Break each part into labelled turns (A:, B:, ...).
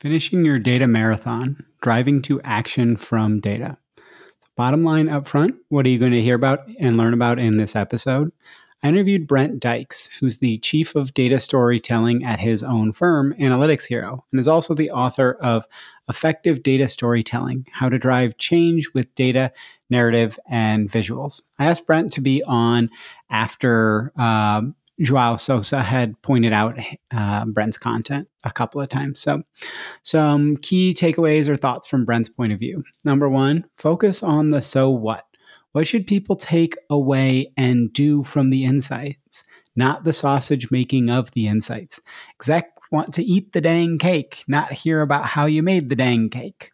A: Finishing your data marathon, driving to action from data. So bottom line up front, what are you going to hear about and learn about in this episode? I interviewed Brent Dykes, who's the chief of data storytelling at his own firm, Analytics Hero, and is also the author of Effective Data Storytelling How to Drive Change with Data, Narrative, and Visuals. I asked Brent to be on after um, Joao Sousa had pointed out uh, Brent's content a couple of times. So, some key takeaways or thoughts from Brent's point of view. Number one, focus on the so what. What should people take away and do from the insights, not the sausage making of the insights? Exec want to eat the dang cake, not hear about how you made the dang cake.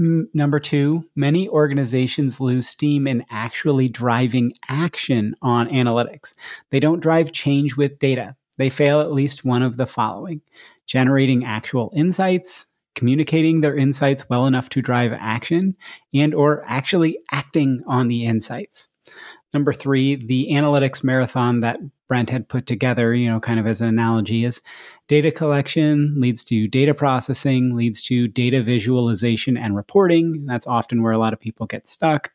A: Number two, many organizations lose steam in actually driving action on analytics. They don't drive change with data. They fail at least one of the following generating actual insights, communicating their insights well enough to drive action, and or actually acting on the insights. Number three, the analytics marathon that Brent had put together, you know, kind of as an analogy, is data collection leads to data processing, leads to data visualization and reporting. That's often where a lot of people get stuck.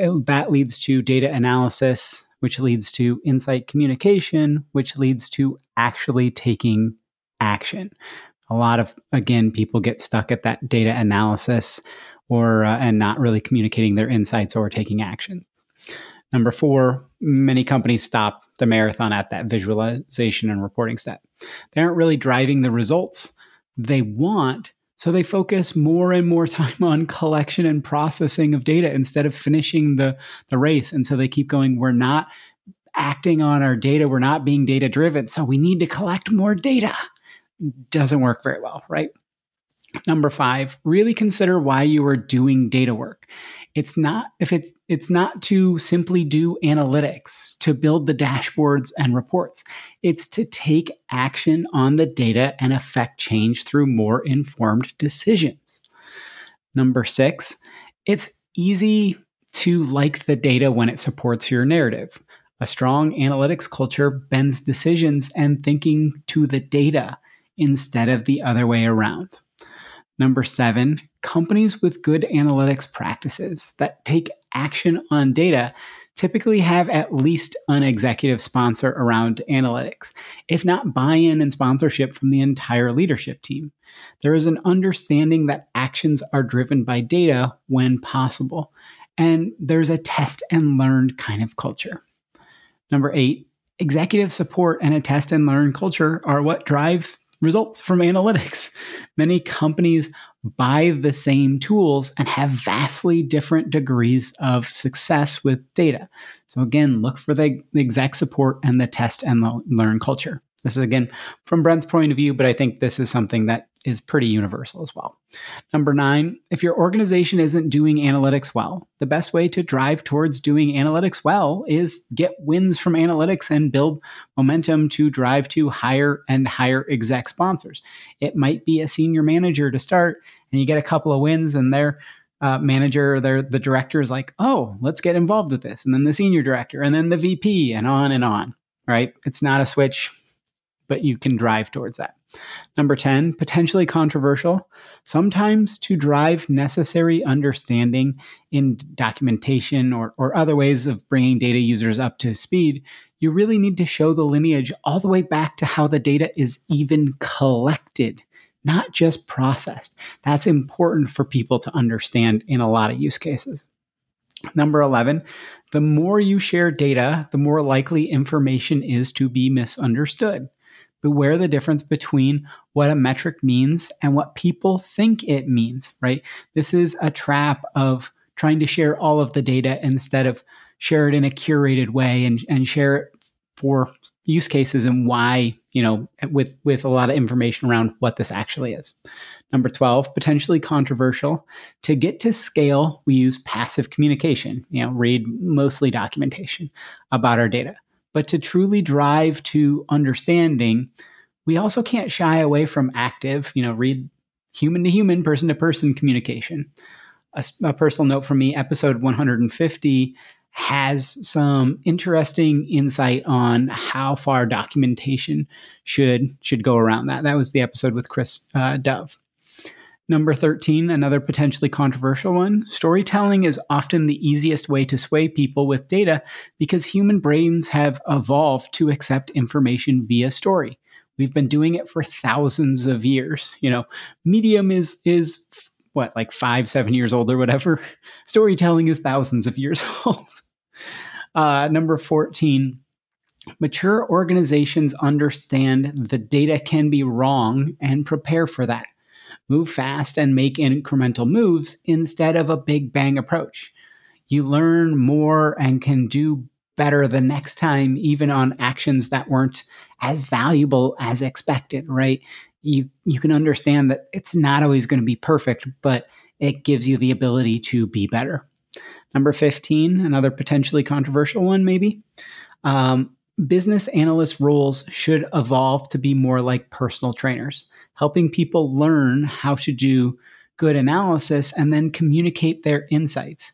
A: Uh, that leads to data analysis, which leads to insight communication, which leads to actually taking action. A lot of, again, people get stuck at that data analysis or uh, and not really communicating their insights or taking action. Number four, many companies stop the marathon at that visualization and reporting step. They aren't really driving the results they want, so they focus more and more time on collection and processing of data instead of finishing the, the race. And so they keep going, we're not acting on our data, we're not being data driven, so we need to collect more data. Doesn't work very well, right? Number five, really consider why you are doing data work. It's not if it it's not to simply do analytics, to build the dashboards and reports. It's to take action on the data and affect change through more informed decisions. Number 6, it's easy to like the data when it supports your narrative. A strong analytics culture bends decisions and thinking to the data instead of the other way around. Number seven, companies with good analytics practices that take action on data typically have at least an executive sponsor around analytics, if not buy in and sponsorship from the entire leadership team. There is an understanding that actions are driven by data when possible, and there's a test and learn kind of culture. Number eight, executive support and a test and learn culture are what drive results from analytics. Many companies buy the same tools and have vastly different degrees of success with data. So, again, look for the, the exec support and the test and the learn culture. This is again from Brent's point of view, but I think this is something that is pretty universal as well. Number nine, if your organization isn't doing analytics well, the best way to drive towards doing analytics well is get wins from analytics and build momentum to drive to higher and higher exec sponsors. It might be a senior manager to start, and you get a couple of wins, and their uh, manager, their the director is like, "Oh, let's get involved with this," and then the senior director, and then the VP, and on and on. Right? It's not a switch but you can drive towards that. Number 10, potentially controversial. Sometimes to drive necessary understanding in documentation or, or other ways of bringing data users up to speed, you really need to show the lineage all the way back to how the data is even collected, not just processed. That's important for people to understand in a lot of use cases. Number 11, the more you share data, the more likely information is to be misunderstood beware the difference between what a metric means and what people think it means, right? This is a trap of trying to share all of the data instead of share it in a curated way and, and share it for use cases and why, you know, with, with a lot of information around what this actually is. Number 12, potentially controversial. To get to scale, we use passive communication, you know, read mostly documentation about our data. But to truly drive to understanding, we also can't shy away from active, you know, read human to human, person to person communication. A, a, personal note from me, episode 150 has some interesting insight on how far documentation should should go around that. That was the episode with Chris uh, Dove. Number 13, another potentially controversial one. Storytelling is often the easiest way to sway people with data because human brains have evolved to accept information via story. We've been doing it for thousands of years. You know, medium is is what, like five, seven years old or whatever. Storytelling is thousands of years old. Uh, number 14, mature organizations understand the data can be wrong and prepare for that move fast and make incremental moves instead of a big bang approach. You learn more and can do better the next time, even on actions that weren't as valuable as expected, right? You, you can understand that it's not always going to be perfect, but it gives you the ability to be better. Number 15, another potentially controversial one, maybe. Um, business analyst roles should evolve to be more like personal trainers helping people learn how to do good analysis and then communicate their insights.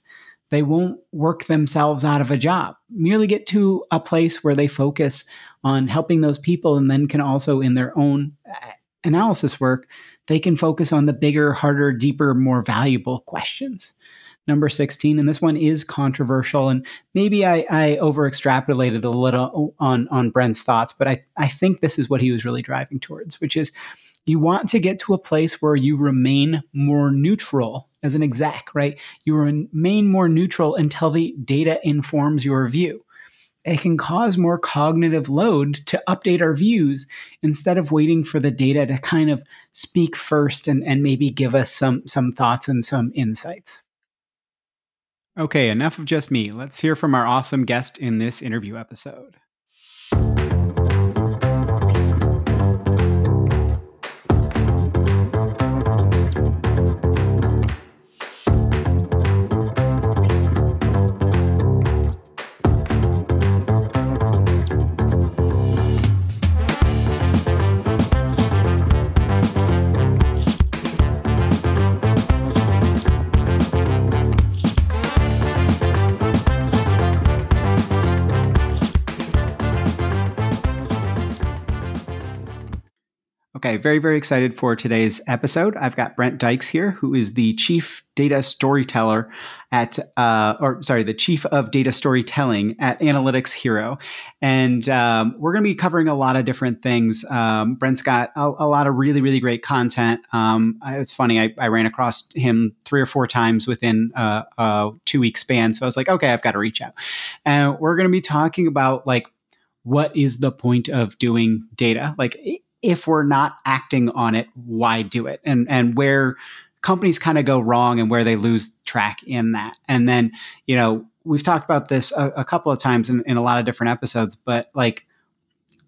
A: They won't work themselves out of a job, merely get to a place where they focus on helping those people and then can also, in their own uh, analysis work, they can focus on the bigger, harder, deeper, more valuable questions. Number 16, and this one is controversial, and maybe I, I over extrapolated a little on, on Brent's thoughts, but I, I think this is what he was really driving towards, which is you want to get to a place where you remain more neutral as an exec, right? You remain more neutral until the data informs your view. It can cause more cognitive load to update our views instead of waiting for the data to kind of speak first and, and maybe give us some, some thoughts and some insights. Okay, enough of just me. Let's hear from our awesome guest in this interview episode. Okay, very, very excited for today's episode. I've got Brent Dykes here, who is the chief data storyteller at, uh, or sorry, the chief of data storytelling at Analytics Hero. And um, we're going to be covering a lot of different things. Um, Brent's got a, a, lot of really, really great content. Um, it's funny, I, I, ran across him three or four times within uh, a two week span. So I was like, okay, I've got to reach out. And we're going to be talking about like what is the point of doing data? Like if we're not acting on it, why do it? And and where companies kind of go wrong and where they lose track in that. And then, you know, we've talked about this a, a couple of times in, in a lot of different episodes, but like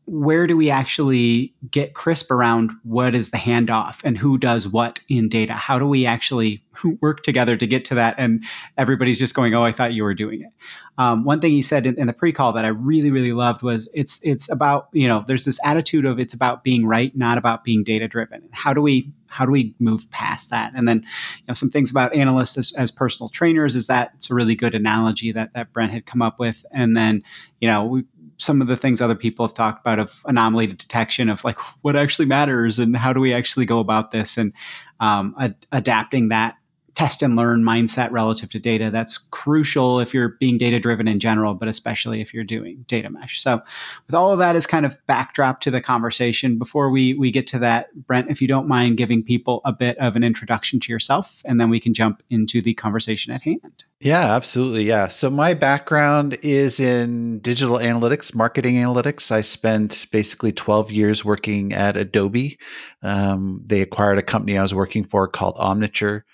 A: where do we actually get crisp around what is the handoff and who does what in data? How do we actually work together to get to that? And everybody's just going, "Oh, I thought you were doing it." Um, one thing he said in, in the pre-call that I really, really loved was it's it's about you know there's this attitude of it's about being right, not about being data driven. How do we how do we move past that? And then you know some things about analysts as, as personal trainers is that it's a really good analogy that that Brent had come up with. And then you know we some of the things other people have talked about of anomaly detection of like what actually matters and how do we actually go about this and um, ad- adapting that test and learn mindset relative to data. That's crucial if you're being data driven in general, but especially if you're doing data mesh. So, with all of that as kind of backdrop to the conversation, before we we get to that, Brent, if you don't mind giving people a bit of an introduction to yourself, and then we can jump into the conversation at hand.
B: Yeah, absolutely. Yeah. So my background is in digital analytics, marketing analytics. I spent basically 12 years working at Adobe. Um, they acquired a company I was working for called Omniture.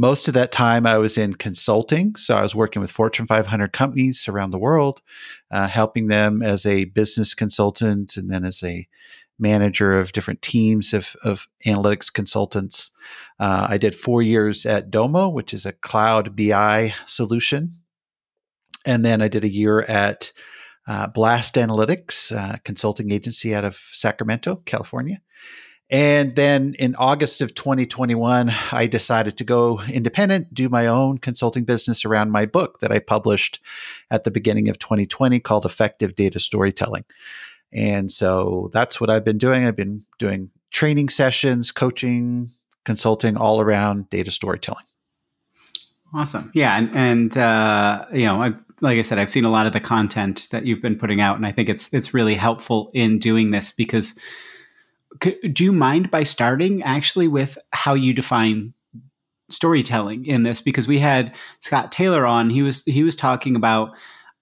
B: Most of that time I was in consulting. So I was working with Fortune 500 companies around the world, uh, helping them as a business consultant and then as a manager of different teams of, of analytics consultants. Uh, I did four years at Domo, which is a cloud BI solution. And then I did a year at uh, Blast Analytics, consulting agency out of Sacramento, California. And then in August of 2021, I decided to go independent, do my own consulting business around my book that I published at the beginning of 2020 called Effective Data Storytelling. And so that's what I've been doing. I've been doing training sessions, coaching, consulting all around data storytelling.
A: Awesome. Yeah. And, and uh, you know, I've, like I said, I've seen a lot of the content that you've been putting out, and I think it's, it's really helpful in doing this because do you mind by starting actually with how you define storytelling in this because we had Scott Taylor on he was he was talking about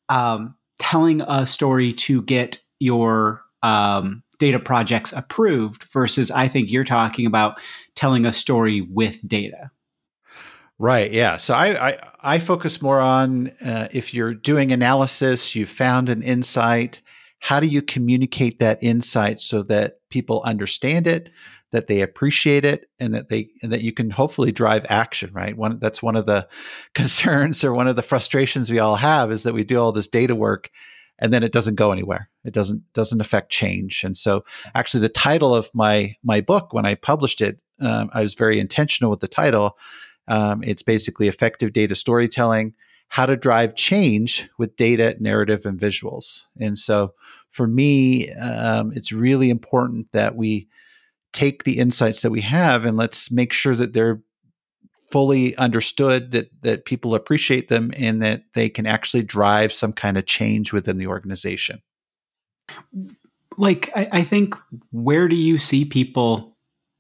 A: um, telling a story to get your um, data projects approved versus I think you're talking about telling a story with data.
B: Right. Yeah. So I I, I focus more on uh, if you're doing analysis, you found an insight. How do you communicate that insight so that people understand it, that they appreciate it, and that they and that you can hopefully drive action. Right. One that's one of the concerns or one of the frustrations we all have is that we do all this data work and then it doesn't go anywhere. It doesn't doesn't affect change. And so, actually, the title of my my book when I published it, um, I was very intentional with the title. Um, it's basically effective data storytelling how to drive change with data, narrative, and visuals. And so for me, um, it's really important that we take the insights that we have and let's make sure that they're fully understood that that people appreciate them and that they can actually drive some kind of change within the organization
A: like I, I, think where do you see people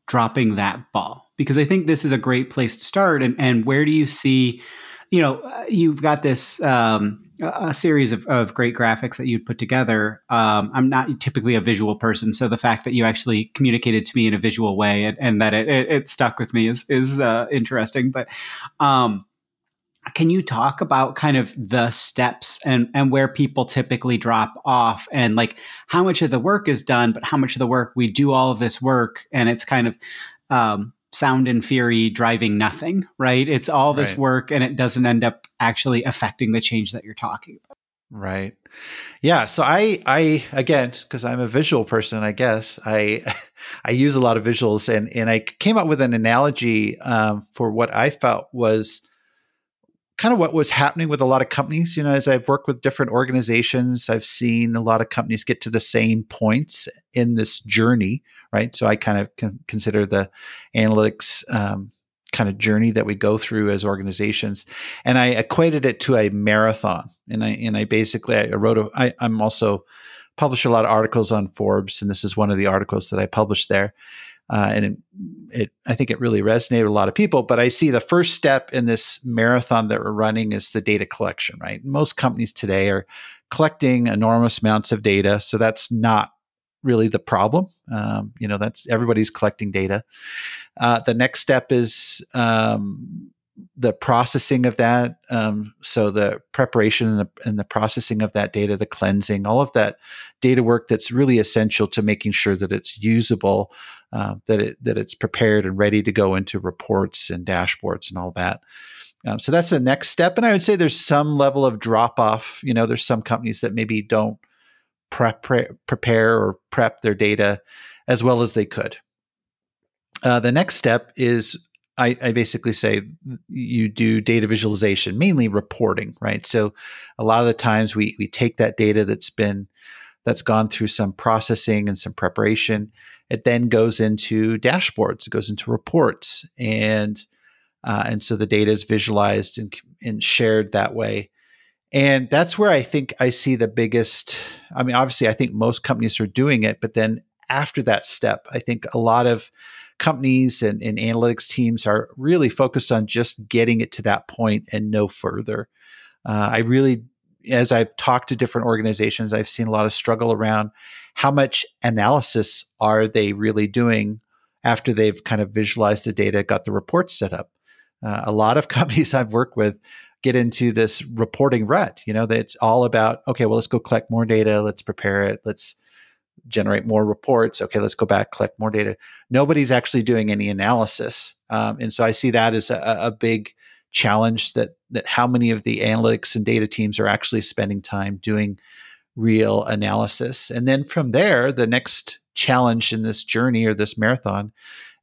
A: dropping that ball because i think this is a great place to start and and where do you see you know, uh, you've got this um, a series of, of great graphics that you'd put together. Um, I'm not typically a visual person, so the fact that you actually communicated to me in a visual way and, and that it, it, it, stuck with me is is uh, interesting. But um, can you talk about kind of the steps and and where people typically drop off and like how much of the work is done, but how much of the work we do all of this work and it's kind of um, sound and fury driving nothing, right? It's all this right. work and it doesn't end up actually affecting the change that you're talking about.
B: Right. Yeah. So I, I again, because I'm a visual person, I guess I, I use a lot of visuals, and and I came up with an analogy um, for what I felt was kind of what was happening with a lot of companies. You know, as I've worked with different organizations, I've seen a lot of companies get to the same points in this journey, right? So I kind of consider the analytics um, kind of journey that we go through as organizations, and I equated it to a marathon. And I and I basically I wrote a. I, I'm also publish a lot of articles on Forbes, and this is one of the articles that I published there. Uh, and it, it, I think it really resonated with a lot of people. But I see the first step in this marathon that we're running is the data collection. Right, most companies today are collecting enormous amounts of data, so that's not really the problem. Um, you know, that's everybody's collecting data. Uh, the next step is um, the processing of that. Um, so the preparation and the, and the, processing of that data, the cleansing, all of that data work that's really essential to making sure that it's usable, uh, that it that it's prepared and ready to go into reports and dashboards and all that. Um, so that's the next step. And I would say there's some level of drop off. You know, there's some companies that maybe don't prep, pre- prepare or prep their data as well as they could. Uh, the next step is I, I, basically say you do data visualization, mainly reporting, right? So a lot of the times we we take that data that's been that's gone through some processing and some preparation. It then goes into dashboards, it goes into reports, and uh, and so the data is visualized and, and shared that way. And that's where I think I see the biggest. I mean, obviously, I think most companies are doing it, but then after that step, I think a lot of companies and, and analytics teams are really focused on just getting it to that point and no further. Uh, I really, as I've talked to different organizations, I've seen a lot of struggle around how much analysis are they really doing after they've kind of visualized the data, got the reports set up. Uh, a lot of companies I've worked with get into this reporting rut. You know, that it's all about okay, well, let's go collect more data, let's prepare it, let's generate more reports. Okay, let's go back, collect more data. Nobody's actually doing any analysis, um, and so I see that as a, a, big challenge. That that how many of the analytics and data teams are actually spending time doing real analysis, and then from there, the next challenge in this journey or this marathon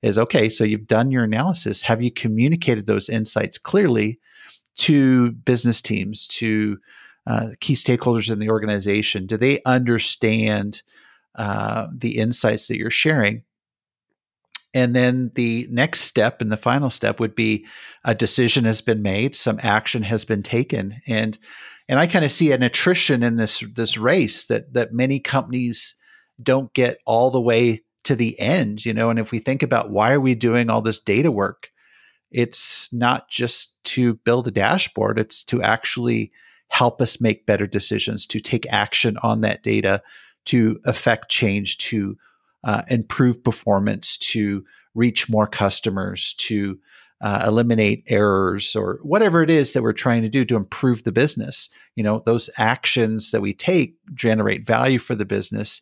B: is okay. So you've done your analysis. Have you communicated those insights clearly to business teams, to uh, key stakeholders in the organization? Do they understand? uh, the insights that you're sharing. And then the next step and the final step would be a decision has been made, some action has been taken, and and I kind of see an attrition in this this race that that many companies don't get all the way to the end, you know. And if we think about why are we doing all this data work, it's not just to build a dashboard; it's to actually help us make better decisions, to take action on that data, to affect change, to uh, improve performance, to reach more customers, to uh, eliminate errors or whatever it is that we're trying to do to improve the business. You know, those actions that we take generate value for the business.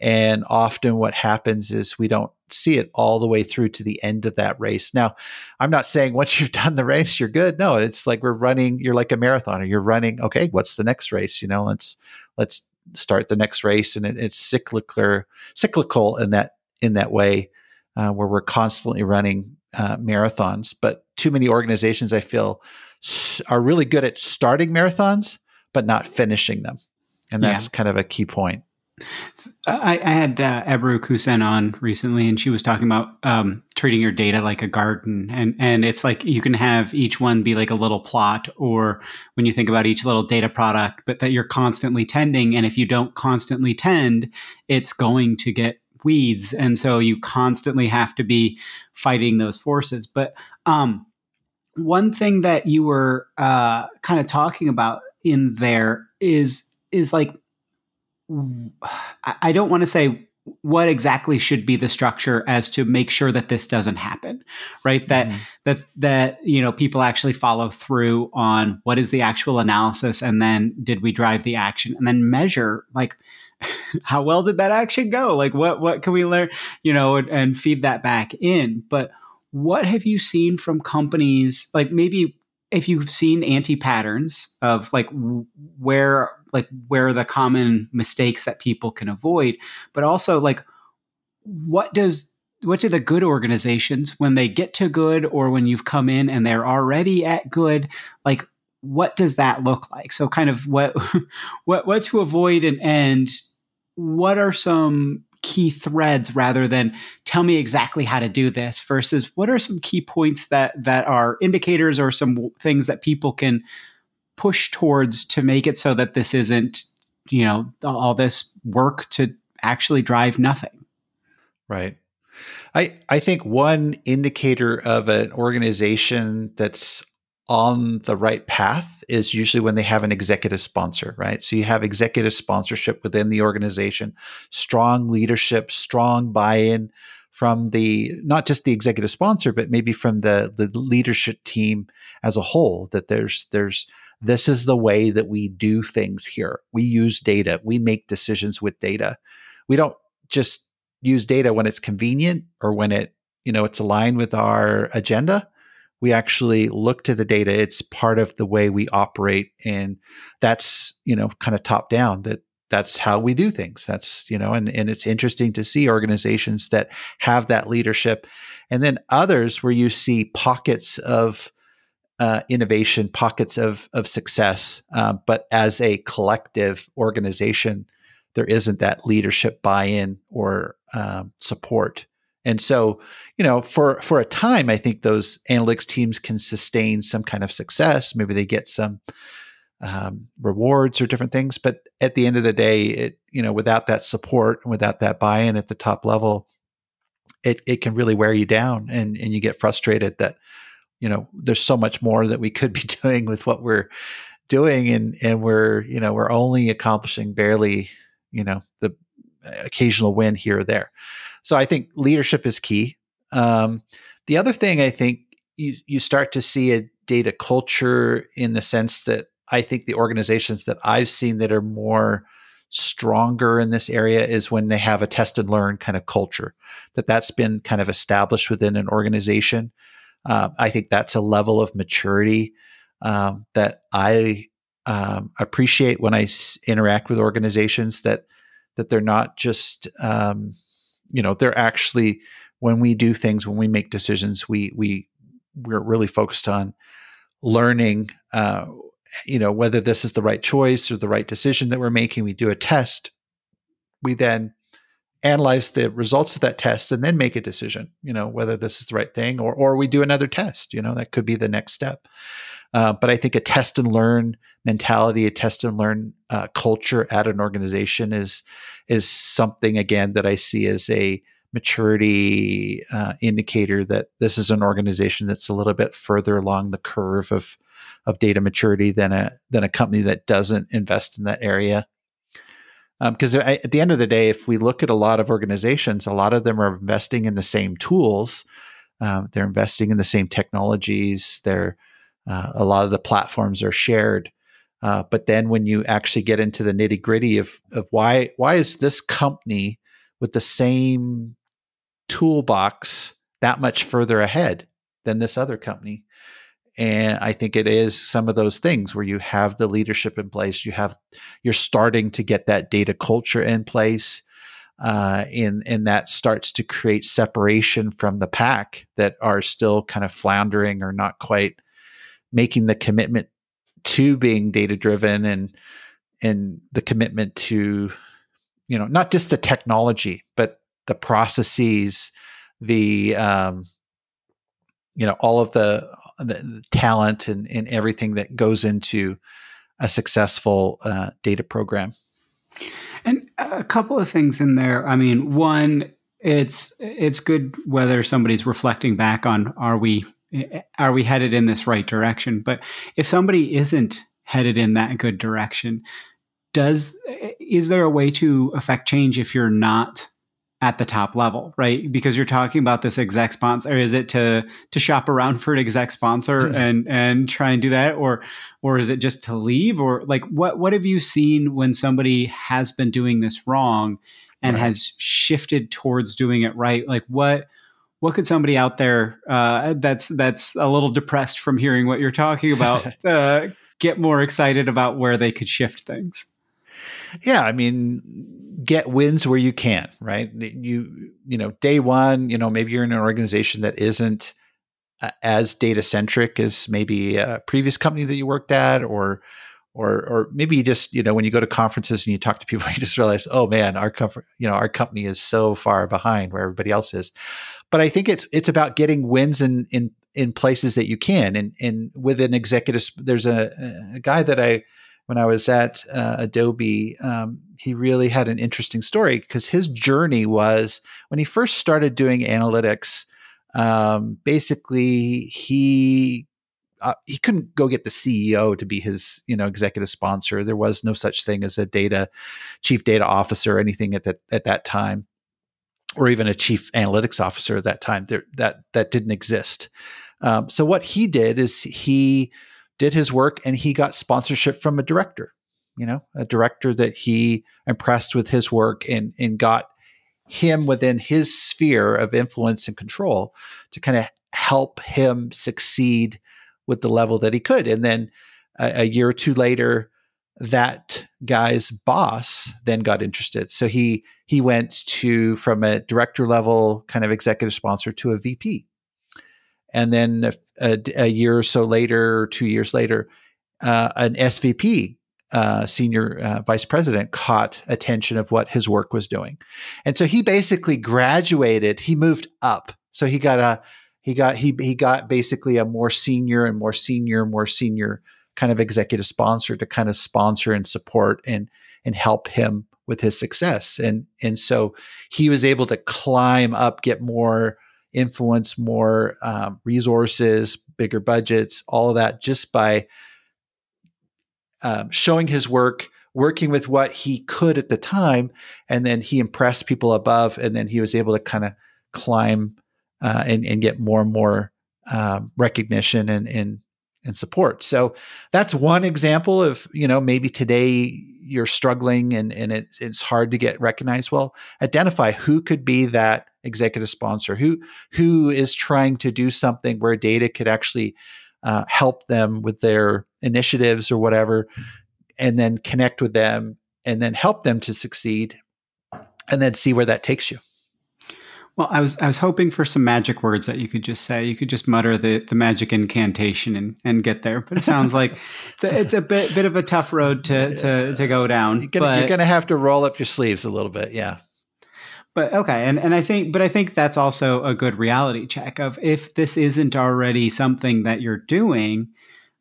B: And often what happens is we don't see it all the way through to the end of that race. Now, I'm not saying once you've done the race, you're good. No, it's like we're running, you're like a marathoner. You're running, okay, what's the next race? You know, let's let's start the next race, and it, it's cyclical, cyclical in that in that way, uh, where we're constantly running uh, marathons. But too many organizations, I feel, are really good at starting marathons, but not finishing them, and that's yeah. kind of a key point.
A: I, I had uh, Ebru Cucen on recently, and she was talking about um, treating your data like a garden, and and it's like you can have each one be like a little plot, or when you think about each little data product, but that you're constantly tending, and if you don't constantly tend, it's going to get weeds, and so you constantly have to be fighting those forces. But um, one thing that you were uh, kind of talking about in there is is like I don't want to say what exactly should be the structure as to make sure that this doesn't happen right? That mm-hmm. that that you know people actually follow through on what is the actual analysis and then did we drive the action and then measure like how well did that action go? Like what what can we learn you know and, and feed that back in? But what have you seen from companies like maybe if you've seen anti patterns of like where like where are the common mistakes that people can avoid but also like what does what do the good organizations when they get to good or when you've come in and they're already at good like what does that look like? So kind of what what what to avoid and end what are some key threads rather than tell me exactly how to do this versus what are some key points that that are indicators or some things that people can push towards to make it so that this isn't you know all this work to actually drive nothing
B: right I, I think one indicator of an organization that's on the right path is usually when they have an executive sponsor, right? So you have executive sponsorship within the organization, strong leadership, strong buy-in from the not just the executive sponsor, but maybe from the the leadership team as a whole. That there's there's this is the way that we do things here. We use data. We make decisions with data. We don't just use data when it's convenient or when it you know it's aligned with our agenda we actually look to the data it's part of the way we operate and that's you know kind of top down that that's how we do things that's you know and, and it's interesting to see organizations that have that leadership and then others where you see pockets of uh, innovation pockets of of success uh, but as a collective organization there isn't that leadership buy-in or um, support and so, you know, for for a time, I think those analytics teams can sustain some kind of success. Maybe they get some um, rewards or different things. But at the end of the day, it you know, without that support, without that buy-in at the top level, it it can really wear you down, and and you get frustrated that you know there's so much more that we could be doing with what we're doing, and and we're you know we're only accomplishing barely you know the occasional win here or there. So I think leadership is key. Um, the other thing I think you, you start to see a data culture in the sense that I think the organizations that I've seen that are more stronger in this area is when they have a test and learn kind of culture that that's been kind of established within an organization. Uh, I think that's a level of maturity um, that I um, appreciate when I s- interact with organizations that that they're not just um, you know they're actually when we do things when we make decisions we we we're really focused on learning uh, you know whether this is the right choice or the right decision that we're making we do a test we then analyze the results of that test and then make a decision you know whether this is the right thing or or we do another test you know that could be the next step uh, but i think a test and learn mentality a test and learn uh, culture at an organization is is something again that I see as a maturity uh, indicator that this is an organization that's a little bit further along the curve of of data maturity than a than a company that doesn't invest in that area. Because um, at the end of the day, if we look at a lot of organizations, a lot of them are investing in the same tools. Um, they're investing in the same technologies. They're uh, a lot of the platforms are shared. Uh, but then when you actually get into the nitty gritty of of why why is this company with the same toolbox that much further ahead than this other company? And I think it is some of those things where you have the leadership in place, you have you're starting to get that data culture in place. Uh, and and that starts to create separation from the pack that are still kind of floundering or not quite making the commitment to being data driven and and the commitment to you know not just the technology but the processes the um, you know all of the, the talent and, and everything that goes into a successful uh, data program
A: and a couple of things in there i mean one it's it's good whether somebody's reflecting back on are we eh, eh, are we headed in this right direction? But if somebody isn't headed in that good direction, does eh, is there a way to affect change if you're not at the top level, right? Because you're talking about this exec sponsor. Is it to to shop around for an exec sponsor and and try and do that, or or is it just to leave, or like what what have you seen when somebody has been doing this wrong and right. has shifted towards doing it right? Like what what could somebody out there uh, that's that's a little depressed from hearing what you're talking about uh, get more excited about where they could shift things?
B: Yeah, I mean, get wins where you can, right? You you know, day one, you know, maybe you're in an organization that isn't uh, as data centric as maybe a previous company that you worked at, or or or maybe you just you know when you go to conferences and you talk to people, you just realize, oh man, our comfort, you know, our company is so far behind where everybody else is. But I think it's it's about getting wins in in in places that you can. And and with an executive, there's a, a guy that I when I was at uh, Adobe, um, he really had an interesting story because his journey was when he first started doing analytics. Um, basically, he uh, he couldn't go get the CEO to be his you know executive sponsor. There was no such thing as a data chief data officer or anything at that at that time, or even a chief analytics officer at that time. There, that that didn't exist. Um, so what he did is he did his work and he got sponsorship from a director. You know, a director that he impressed with his work and and got him within his sphere of influence and control to kind of help him succeed with the level that he could. And then a, a year or two later, that guy's boss then got interested. So he he went to from a director level kind of executive sponsor to a VP. And then a, a, a year or so later, two years later, uh, an SVP, uh, senior uh, vice president, caught attention of what his work was doing, and so he basically graduated. He moved up, so he got a he got he he got basically a more senior and more senior, more senior kind of executive sponsor to kind of sponsor and support and and help him with his success. And and so he was able to climb up, get more influence, more um, resources, bigger budgets, all of that just by um, showing his work, working with what he could at the time, and then he impressed people above, and then he was able to kind of climb uh, and, and get more and more um, recognition and, and and support. So that's one example of you know maybe today you're struggling and and it's it's hard to get recognized. Well, identify who could be that executive sponsor who who is trying to do something where data could actually uh, help them with their initiatives or whatever, and then connect with them and then help them to succeed, and then see where that takes you.
A: Well, I was I was hoping for some magic words that you could just say. You could just mutter the, the magic incantation and, and get there. But it sounds like it's a, it's a bit bit of a tough road to to, to go down.
B: You're gonna,
A: but,
B: you're gonna have to roll up your sleeves a little bit, yeah.
A: But okay, and and I think but I think that's also a good reality check of if this isn't already something that you're doing,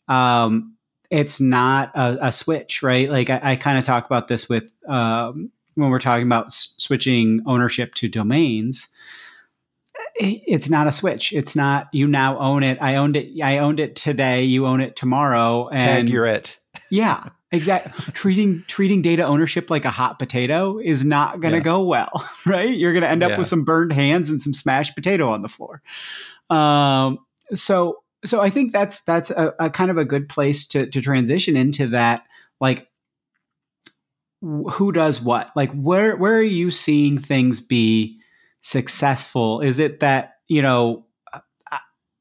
A: um, it's not a, a switch, right? Like I, I kind of talk about this with um, when we're talking about s- switching ownership to domains it's not a switch. It's not you now own it. I owned it i owned it today. You own it tomorrow. And
B: Tag you're it.
A: Yeah exactly treating treating data ownership like a hot potato is not going to yeah. go well right? You're going to end up yeah. with some burned hands and some smashed potato on the floor. Um, so so i think that's that's a, a kind of a good place to to transition into that like who does what? Like where where are you seeing things be successful? Is it that you know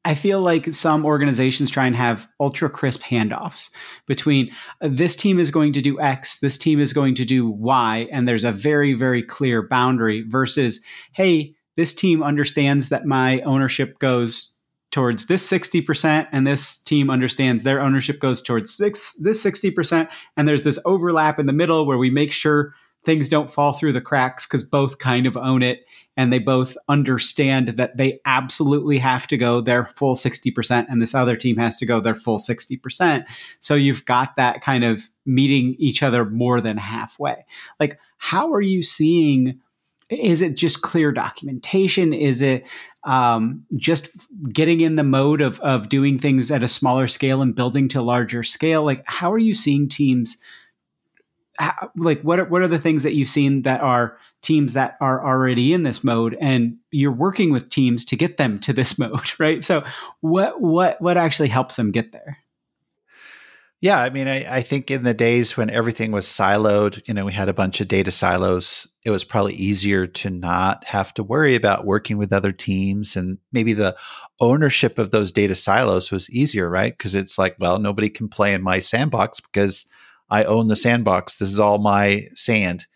A: I feel like some organizations try and have ultra crisp handoffs between uh, this team is going to do X, this team is going to do Y, and there's a very, very clear boundary versus, hey, this team understands that my ownership goes towards this 60% and this team understands their ownership goes towards six, this 60% and there's this overlap in the middle where we make sure things don't fall through the cracks because both kind of own it and they both understand that they absolutely have to go their full 60% and this other team has to go their full 60%. So you've got that kind of meeting each other more than halfway. Like, how are you seeing? Is it just clear documentation? Is it um, just getting in the mode of of doing things at a smaller scale and building to larger scale like how are you seeing teams how, like what are, what are the things that you've seen that are teams that are already in this mode and you're working with teams to get them to this mode right so what what what actually helps them get there
B: yeah, I mean, I, I, think in the days when everything was siloed, you know, we had a bunch of data silos, it was probably easier to not have to worry about working with other teams. And maybe the ownership of those data silos was easier, right? Because it's like, well, nobody can play in my sandbox because I own the sandbox. This is all my sand.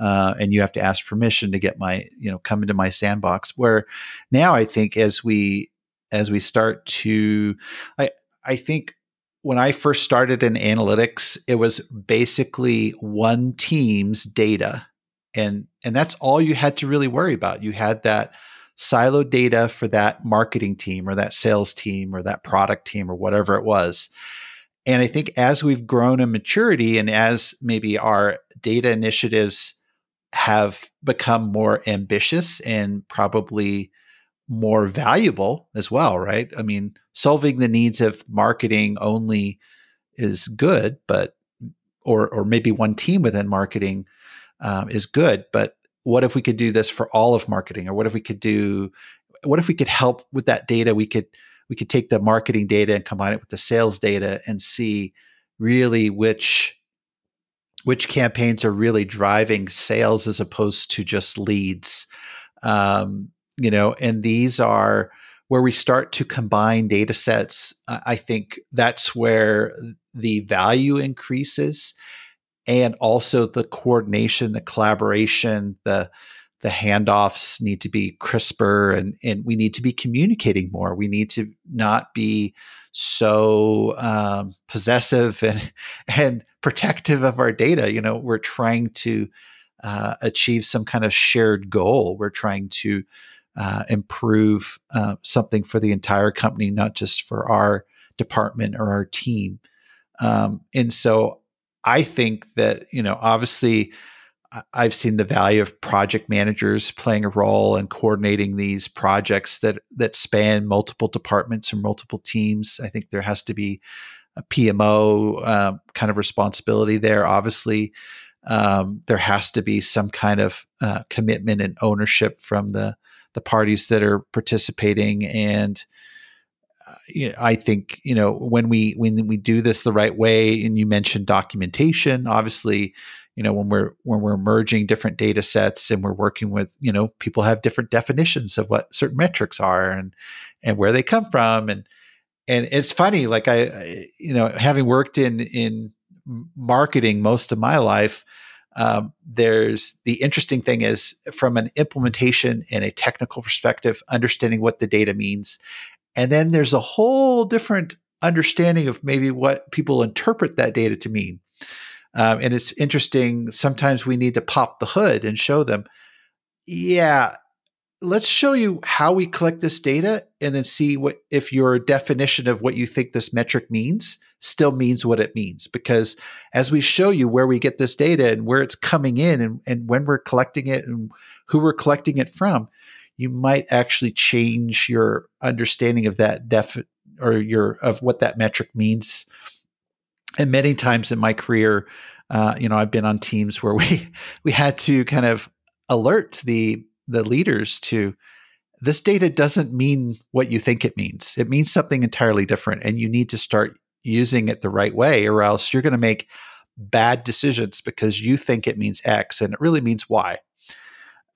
B: Uh, and you have to ask permission to get my, you know, come into my sandbox. Where now I think as we, as we start to, I, I think when I first started in analytics, it was basically one team's data. And, and that's all you had to really worry about. You had that siloed data for that marketing team or that sales team or that product team or whatever it was. And I think as we've grown in maturity and as maybe our data initiatives have become more ambitious and probably more valuable as well, right? I mean, solving the needs of marketing only is good, but or or maybe one team within marketing um, is good, but what if we could do this for all of marketing, or what if we could do, what if we could help with that data? We could we could take the marketing data and combine it with the sales data and see really which which campaigns are really driving sales as opposed to just leads. Um, you know, and these are where we start to combine data sets. I think that's where the value increases and also the coordination, the collaboration, the the handoffs need to be crisper and, and we need to be communicating more. We need to not be so um, possessive and, and protective of our data. You know, we're trying to uh, achieve some kind of shared goal. We're trying to uh, improve uh, something for the entire company, not just for our department or our team. Um, and so I think that, you know, obviously, I've seen the value of project managers playing a role in coordinating these projects that that span multiple departments or multiple teams. I think there has to be a PMO um, kind of responsibility there. Obviously, um, there has to be some kind of uh, commitment and ownership from the the parties that are participating. And uh, I think you know when we when we do this the right way, and you mentioned documentation, obviously you know when we're when we're merging different data sets and we're working with you know people have different definitions of what certain metrics are and and where they come from. And and it's funny like i, you know having worked in in marketing most of my life um, there's the interesting thing is from an implementation and a technical perspective understanding what the data means. And then there's a whole different understanding of maybe what people interpret that data to mean um, and it's interesting. Sometimes we need to pop the hood and show them, yeah, let's show you how we collect this data and then see what if your definition of what you think this metric means still means what it means. Because as we show you where we get this data and where it's coming in and, and when we're collecting it and who we're collecting it from, you might actually change your understanding of that def or your of what that metric means and many times in my career, uh, you know, I've been on teams where we we had to kind of alert the the leaders to this data doesn't mean what you think it means. It means something entirely different, and you need to start using it the right way, or else you're going to make bad decisions because you think it means X and it really means Y.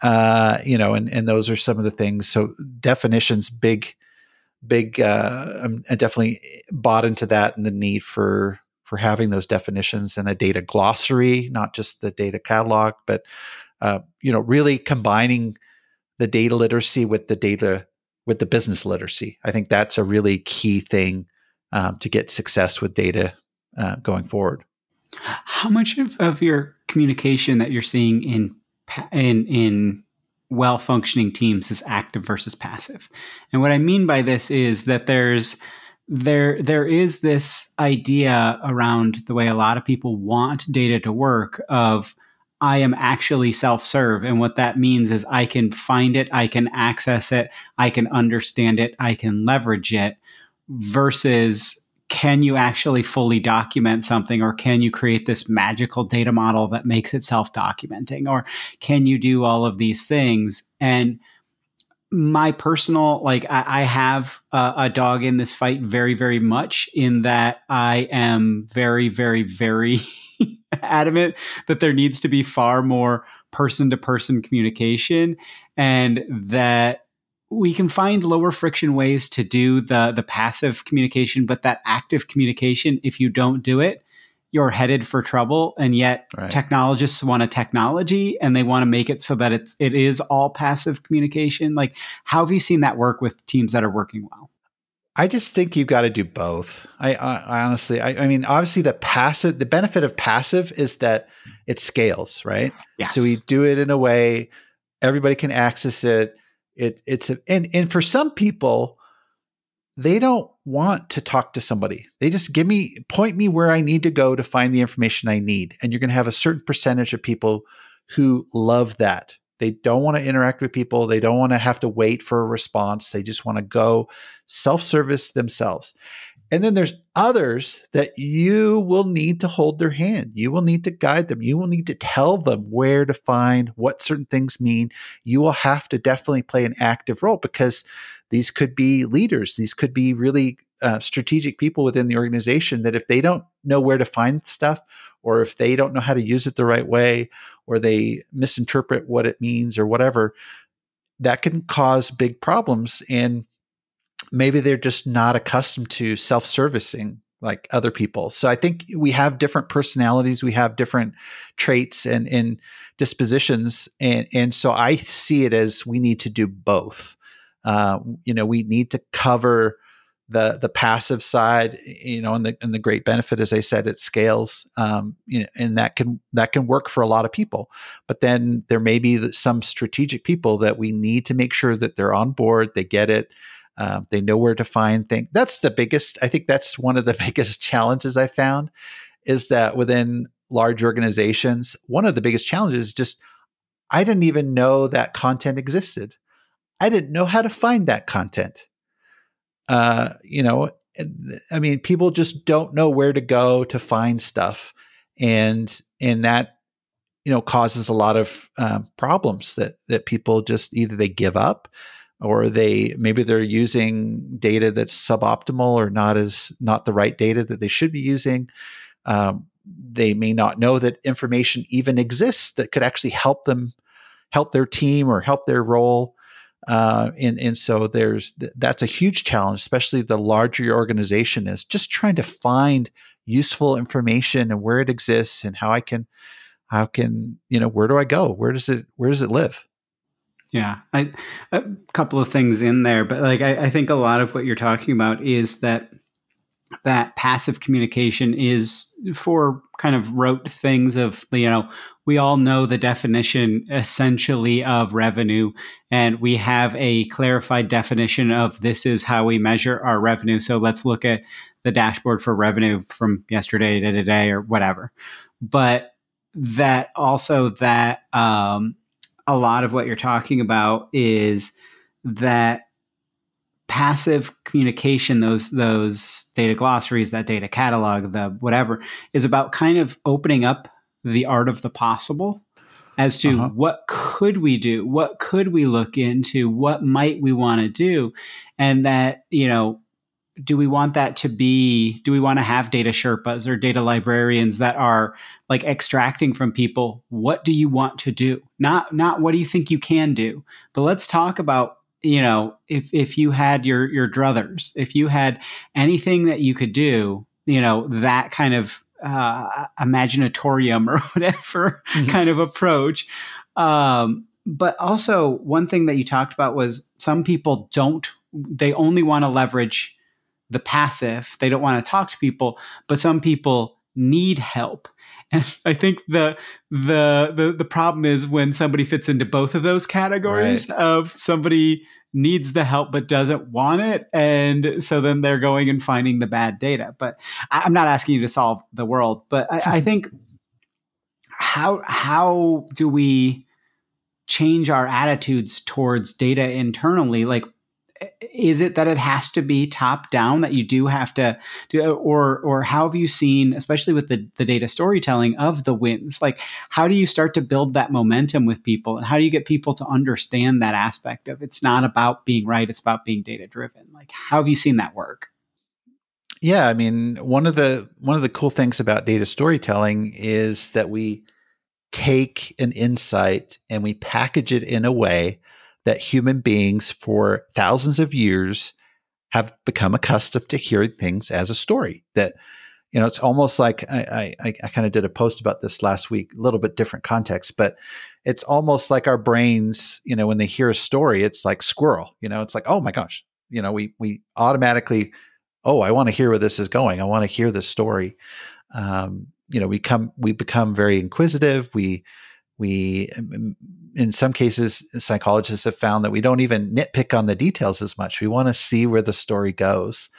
B: Uh, you know, and and those are some of the things. So definitions, big, big. Uh, I'm definitely bought into that and the need for for having those definitions and a data glossary, not just the data catalog, but uh, you know, really combining the data literacy with the data with the business literacy. I think that's a really key thing um, to get success with data uh, going forward.
A: How much of, of your communication that you're seeing in in in well functioning teams is active versus passive? And what I mean by this is that there's there there is this idea around the way a lot of people want data to work of I am actually self-serve. And what that means is I can find it, I can access it, I can understand it, I can leverage it versus can you actually fully document something or can you create this magical data model that makes it self-documenting or can you do all of these things? And my personal like I, I have a, a, dog in this fight very very much in that I am very very very adamant that there needs to be far more person to person communication and that we can find lower friction ways to do the the passive communication but that active communication if you don't do it you're headed for trouble and yet right. technologists want a technology and they want to make it so that it's it is all passive communication like how have you seen that work with teams that are working well
B: I just think you've got to do both. I, I, I honestly, I, I, mean, obviously, the passive, the benefit of passive is that it scales, right?
A: Yes.
B: So we do it in a way everybody can access it. It, it's a, and and for some people, they don't want to talk to somebody. They just give me, point me where I need to go to find the information I need. And you're going to have a certain percentage of people who love that. They don't want to interact with people. They don't want to have to wait for a response. They just want to go self service themselves. And then there's others that you will need to hold their hand. You will need to guide them. You will need to tell them where to find what certain things mean. You will have to definitely play an active role because these could be leaders. These could be really uh, strategic people within the organization that if they don't know where to find stuff or if they don't know how to use it the right way or they misinterpret what it means or whatever, that can cause big problems. And maybe they're just not accustomed to self-servicing like other people. So I think we have different personalities, we have different traits and, and dispositions, and and so I see it as we need to do both. Uh, you know, we need to cover the the passive side, you know, and the and the great benefit, as I said, it scales, um, you know, and that can that can work for a lot of people. But then there may be some strategic people that we need to make sure that they're on board, they get it, um, they know where to find things. That's the biggest. I think that's one of the biggest challenges I found is that within large organizations, one of the biggest challenges is just I didn't even know that content existed. I didn't know how to find that content. Uh, you know, I mean, people just don't know where to go to find stuff, and and that you know causes a lot of um, problems that that people just either they give up or they maybe they're using data that's suboptimal or not as not the right data that they should be using. Um, they may not know that information even exists that could actually help them help their team or help their role. Uh, and and so there's that's a huge challenge, especially the larger your organization is. Just trying to find useful information and where it exists and how I can how can you know where do I go? Where does it where does it live?
A: Yeah, I, a couple of things in there, but like I, I think a lot of what you're talking about is that that passive communication is for kind of rote things of you know we all know the definition essentially of revenue and we have a clarified definition of this is how we measure our revenue. So let's look at the dashboard for revenue from yesterday to today or whatever. But that also that um, a lot of what you're talking about is that passive communication those those data glossaries that data catalog the whatever is about kind of opening up the art of the possible as to uh-huh. what could we do what could we look into what might we want to do and that you know do we want that to be do we want to have data sherpas or data librarians that are like extracting from people what do you want to do not not what do you think you can do but let's talk about you know if if you had your your druthers if you had anything that you could do you know that kind of uh imaginatorium or whatever mm-hmm. kind of approach um but also one thing that you talked about was some people don't they only want to leverage the passive. They don't want to talk to people, but some people need help. And I think the the the the problem is when somebody fits into both of those categories right. of somebody needs the help but doesn't want it and so then they're going and finding the bad data but i'm not asking you to solve the world but i, I think how how do we change our attitudes towards data internally like is it that it has to be top down that you do have to do or or how have you seen especially with the, the data storytelling of the wins? Like how do you start to build that momentum with people and how do you get people to understand that aspect of it's not about being right it's about being data driven like how have you seen that work?
B: Yeah i mean one of the one of the cool things about data storytelling is that we take an insight and we package it in a way that human beings for thousands of years have become accustomed to hearing things as a story. That you know, it's almost like I, I, I kind of did a post about this last week, a little bit different context, but it's almost like our brains, you know, when they hear a story, it's like squirrel. You know, it's like, oh my gosh, you know, we we automatically, oh, I want to hear where this is going. I want to hear this story. Um, you know, we come we become very inquisitive. We we in some cases, psychologists have found that we don't even nitpick on the details as much. We want to see where the story goes.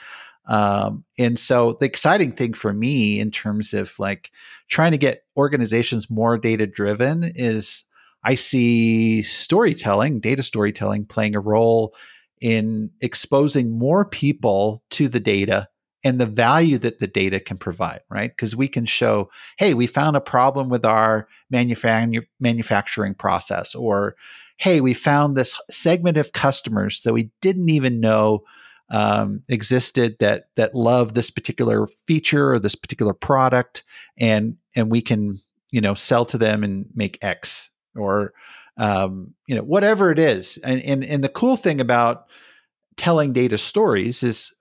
B: Um, and so the exciting thing for me in terms of like trying to get organizations more data driven is I see storytelling, data storytelling playing a role in exposing more people to the data and the value that the data can provide, right? Because we can show, hey, we found a problem with our manufacturing manufacturing process, or hey, we found this segment of customers that we didn't even know um, existed that that love this particular feature or this particular product, and and we can you know sell to them and make X or um, you know whatever it is. And, and and the cool thing about telling data stories is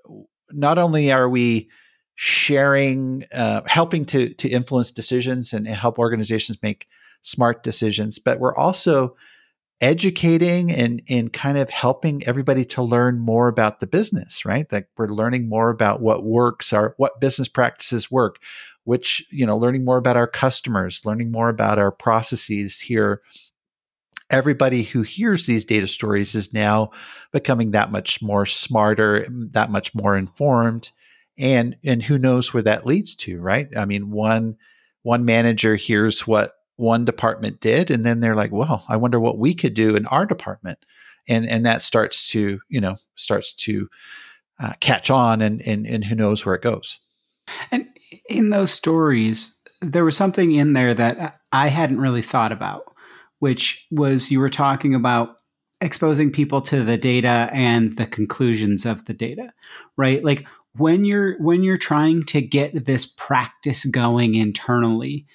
B: not only are we sharing, uh, helping to to influence decisions and, help organizations make smart decisions, but we're also educating and and kind of helping everybody to learn more about the business right? Like we're learning more about what works our what business practices work which you know learning more about our customers learning more about our processes here everybody who hears these data stories is now becoming that much more smarter that much more informed and and who knows where that leads to right? I mean one one manager hears what one department did and then they're like well i wonder what we could do in our department. And and that starts to you know starts to uh, catch on and, and and who knows where it goes.
A: And in those stories there was something in there that i hadn't really thought about which was you were talking about exposing people to the data and the conclusions of the data right? Like when you're when you're trying to get this practice going internally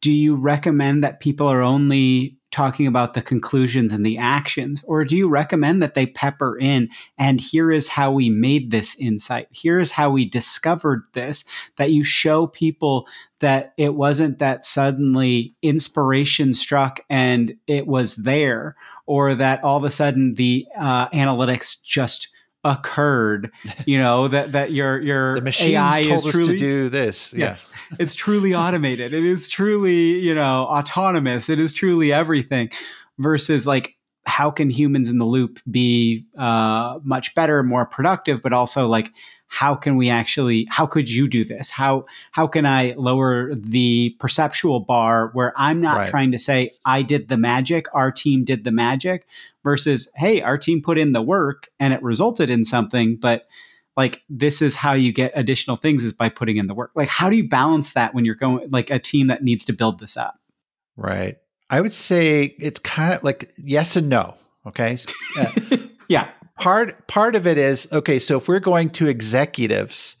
A: do you recommend that people are only talking about the conclusions and the actions or do you recommend that they pepper in and here is how we made this insight? Here is how we discovered this that you show people that it wasn't that suddenly inspiration struck and it was there or that all of a sudden the uh, analytics just occurred you know that that your your
B: the machines AI told us truly, to do this.
A: Yes. It's truly automated. It is truly you know autonomous. It is truly everything versus like how can humans in the loop be uh, much better more productive but also like how can we actually how could you do this? How how can i lower the perceptual bar where i'm not right. trying to say i did the magic our team did the magic versus hey our team put in the work and it resulted in something but like this is how you get additional things is by putting in the work. Like how do you balance that when you're going like a team that needs to build this up?
B: Right. I would say it's kind of like yes and no okay?
A: Uh, yeah
B: part part of it is okay. So if we're going to executives,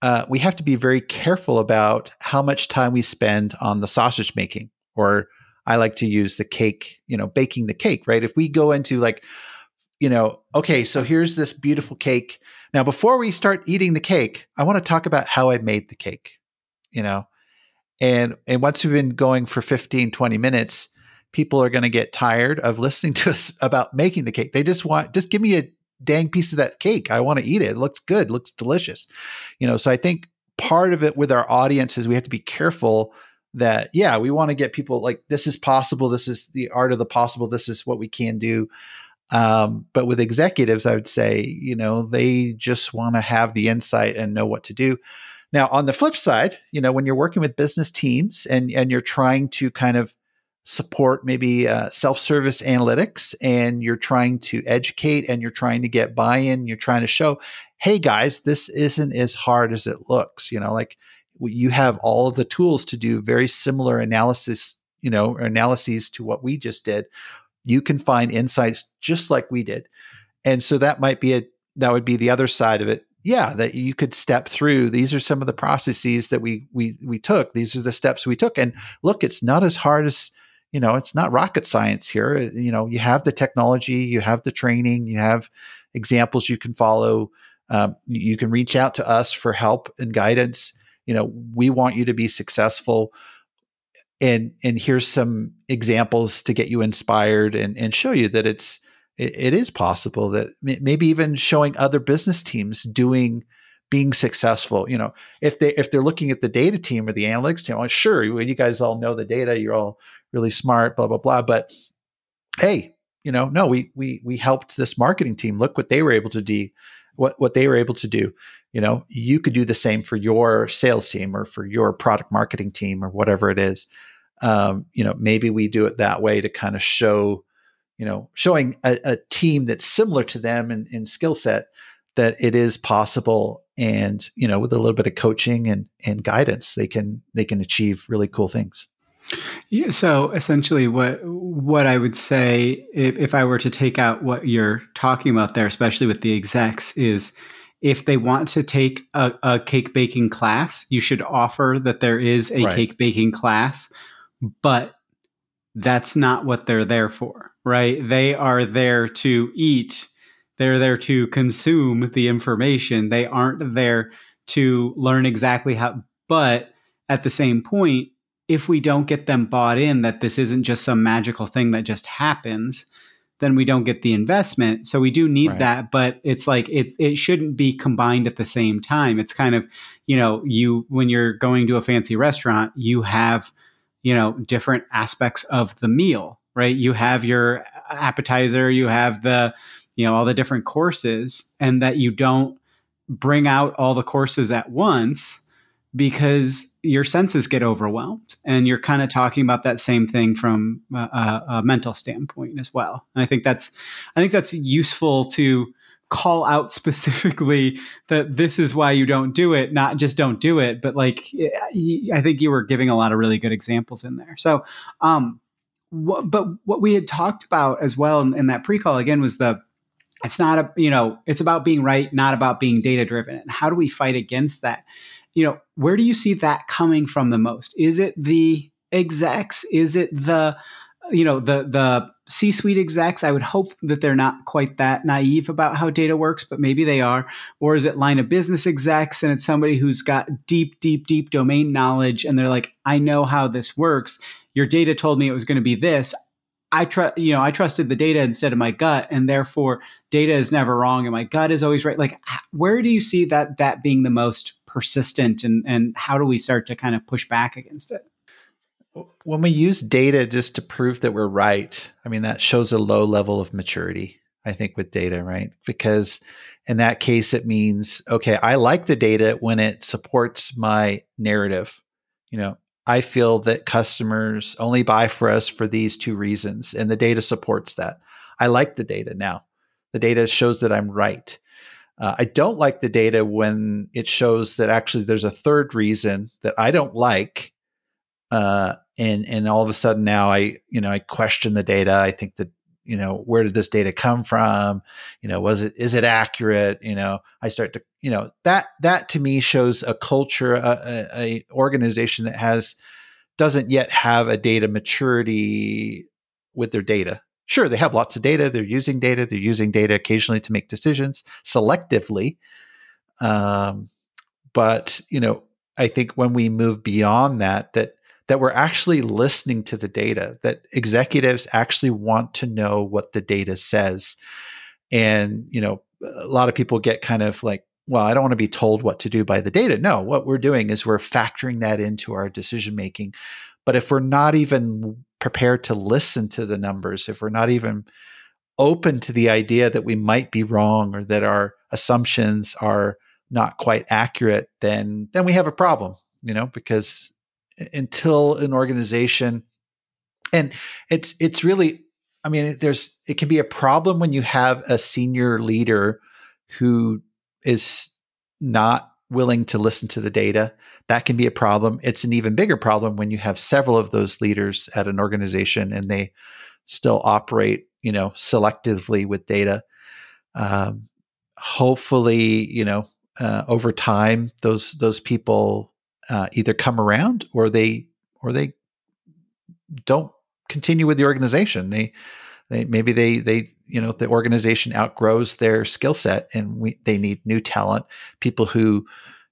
B: uh, we have to be very careful about how much time we spend on the sausage making, or I like to use the cake. You know, baking the cake. Right. If we go into like, you know, okay, so here's this beautiful cake. Now, before we start eating the cake, I want to talk about how I made the cake. You know, and and once we've been going for 15, 20 minutes, people are going to get tired of listening to us about making the cake. They just want, just give me a dang piece of that cake. I want to eat it. It looks good, looks delicious. You know, so I think part of it with our audience is we have to be careful that, yeah, we want to get people like, this is possible. This is the art of the possible. This is what we can do. Um, but with executives, I would say, you know, they just want to have the insight and know what to do. Now, on the flip side, you know, when you're working with business teams and and you're trying to kind of support maybe uh, self-service analytics and you're trying to educate and you're trying to get buy-in you're trying to show hey guys this isn't as hard as it looks you know like you have all of the tools to do very similar analysis you know analyses to what we just did. You can find insights just like we did. And so that might be a that would be the other side of it. Yeah that you could step through these are some of the processes that we we we took. These are the steps we took. And look it's not as hard as you know, it's not rocket science here. Uh, you know, you have the technology, you have the training, you have examples you can follow. Um, you can reach out to us for help and guidance. You know, we want you to be successful. And and here's some examples to get you inspired and and show you that it's it, it is possible that maybe even showing other business teams doing being successful. You know, if they if they're looking at the data team or the analytics team, well, sure, you guys all know the data, you're all really smart, blah blah blah. But hey, you know, no, we we we helped this marketing team. Look what they were able to do, what what they were able to do. You know, you could do the same for your sales team or for your product marketing team or whatever it is. Um, you know, maybe we do it that way to kind of show, you know, showing a, a team that's similar to them in, in skill set that it is possible and you know with a little bit of coaching and and guidance they can they can achieve really cool things
A: yeah, so essentially, what what I would say if, if I were to take out what you're talking about there, especially with the execs, is if they want to take a, a cake baking class, you should offer that there is a right. cake baking class, but that's not what they're there for, right? They are there to eat. They're there to consume the information. They aren't there to learn exactly how. But at the same point, if we don't get them bought in that this isn't just some magical thing that just happens, then we don't get the investment. So we do need right. that, but it's like it it shouldn't be combined at the same time. It's kind of, you know, you when you're going to a fancy restaurant, you have, you know, different aspects of the meal, right? You have your appetizer, you have the, you know, all the different courses and that you don't bring out all the courses at once because your senses get overwhelmed and you're kind of talking about that same thing from a, a, mental standpoint as well. And i think that's i think that's useful to call out specifically that this is why you don't do it not just don't do it but like i think you were giving a lot of really good examples in there. So um what, but what we had talked about as well in, in that pre-call again was the it's not a you know it's about being right not about being data driven and how do we fight against that you know, where do you see that coming from the most? Is it the execs? Is it the you know the the C-suite execs? I would hope that they're not quite that naive about how data works, but maybe they are. Or is it line of business execs and it's somebody who's got deep, deep, deep domain knowledge and they're like, I know how this works. Your data told me it was going to be this. I trust, you know, I trusted the data instead of my gut, and therefore data is never wrong, and my gut is always right. Like, where do you see that that being the most persistent, and and how do we start to kind of push back against it?
B: When we use data just to prove that we're right, I mean that shows a low level of maturity. I think with data, right? Because in that case, it means okay, I like the data when it supports my narrative. You know, I feel that customers only buy for us for these two reasons, and the data supports that. I like the data now. The data shows that I'm right. Uh, I don't like the data when it shows that actually there's a third reason that I don't like, uh, and and all of a sudden now I you know I question the data. I think that you know where did this data come from? You know was it is it accurate? You know i start to you know that that to me shows a culture a, a, a organization that has doesn't yet have a data maturity with their data sure they have lots of data they're using data they're using data occasionally to make decisions selectively um, but you know i think when we move beyond that that that we're actually listening to the data, that executives actually want to know what the data says. And, you know, a lot of people get kind of like, well, I don't want to be told what to do by the data. No, what we're doing is we're factoring that into our decision making. But if we're not even prepared to listen to the numbers, if we're not even open to the idea that we might be wrong or that our assumptions are not quite accurate, then then we have a problem, you know, because until an organization and it's it's really i mean there's it can be a problem when you have a senior leader who is not willing to listen to the data that can be a problem. It's an even bigger problem when you have several of those leaders at an organization and they still operate you know selectively with data. Um, hopefully you know uh, over time those those people uh, either come around or they or they don't continue with the organization. They they maybe they they you know the organization outgrows their skill set and we, they need new talent, people who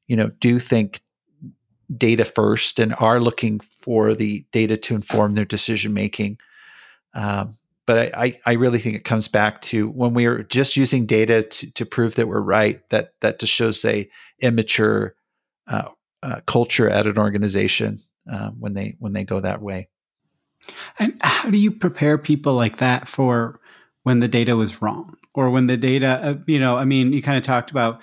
B: you know do think data first and are looking for the data to inform their decision making. Um, but I, I, really think it comes back to when we are just using data to, to prove that we're right, that that just shows a immature uh, uh, culture at an organization uh, when they when they go that way.
A: And how do you prepare people like that for when the data was wrong or when the data, uh, you know, I mean, you kind of talked about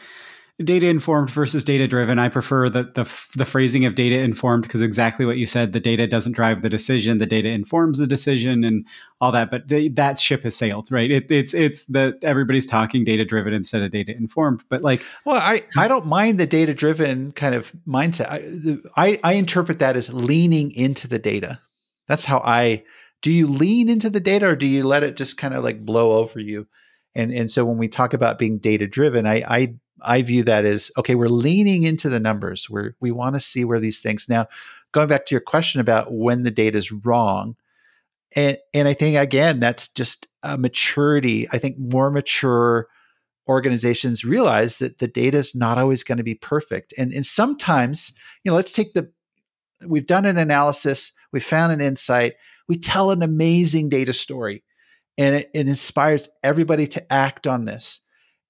A: data informed versus data driven. I prefer the, the, the phrasing of data informed because exactly what you said. The data doesn't drive the decision. The data informs the decision and all that. But the, that ship has sailed, right? It, it's it's that everybody's talking data driven instead of data informed. But like,
B: well, I I don't mind the data driven kind of mindset. I, I I interpret that as leaning into the data. That's how I. Do you lean into the data or do you let it just kind of like blow over you? And and so when we talk about being data driven, I I I view that as okay, we're leaning into the numbers. We're we want to see where these things now going back to your question about when the data is wrong. And and I think again, that's just a maturity. I think more mature organizations realize that the data is not always going to be perfect. And and sometimes, you know, let's take the we've done an analysis, we found an insight, we tell an amazing data story, and it, it inspires everybody to act on this.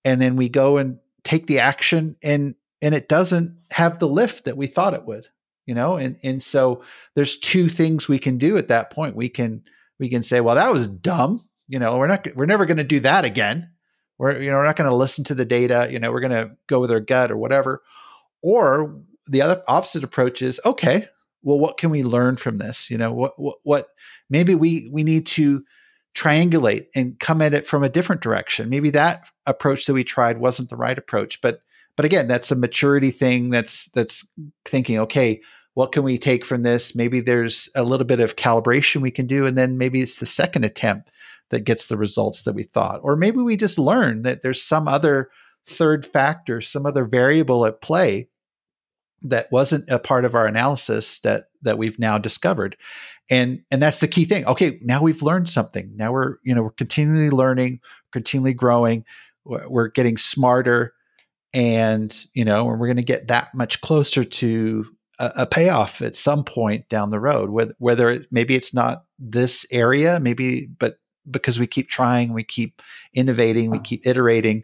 B: And then we go and take the action and and it doesn't have the lift that we thought it would you know and and so there's two things we can do at that point. We can we can say well that was dumb you know we're not we're never going to do that again. We're you know we're not going to listen to the data you know we're going to go with our gut or whatever. Or the other opposite approach is okay well what can we learn from this? You know what what, what maybe we we need to triangulate and come at it from a different direction. Maybe that approach that we tried wasn't the right approach, but but again, that's a maturity thing. That's that's thinking, okay, what can we take from this? Maybe there's a little bit of calibration we can do, and then maybe it's the second attempt that gets the results that we thought, or maybe we just learn that there's some other third factor, some other variable at play that wasn't a part of our analysis that that we've now discovered and and that's the key thing. Okay now we've learned something. Now we're you know we're continually learning continually growing we're getting smarter and you know we're going to get that much closer to a, a, payoff at some point down the road whether, whether it, maybe it's not this area maybe but because we keep trying we keep innovating we keep iterating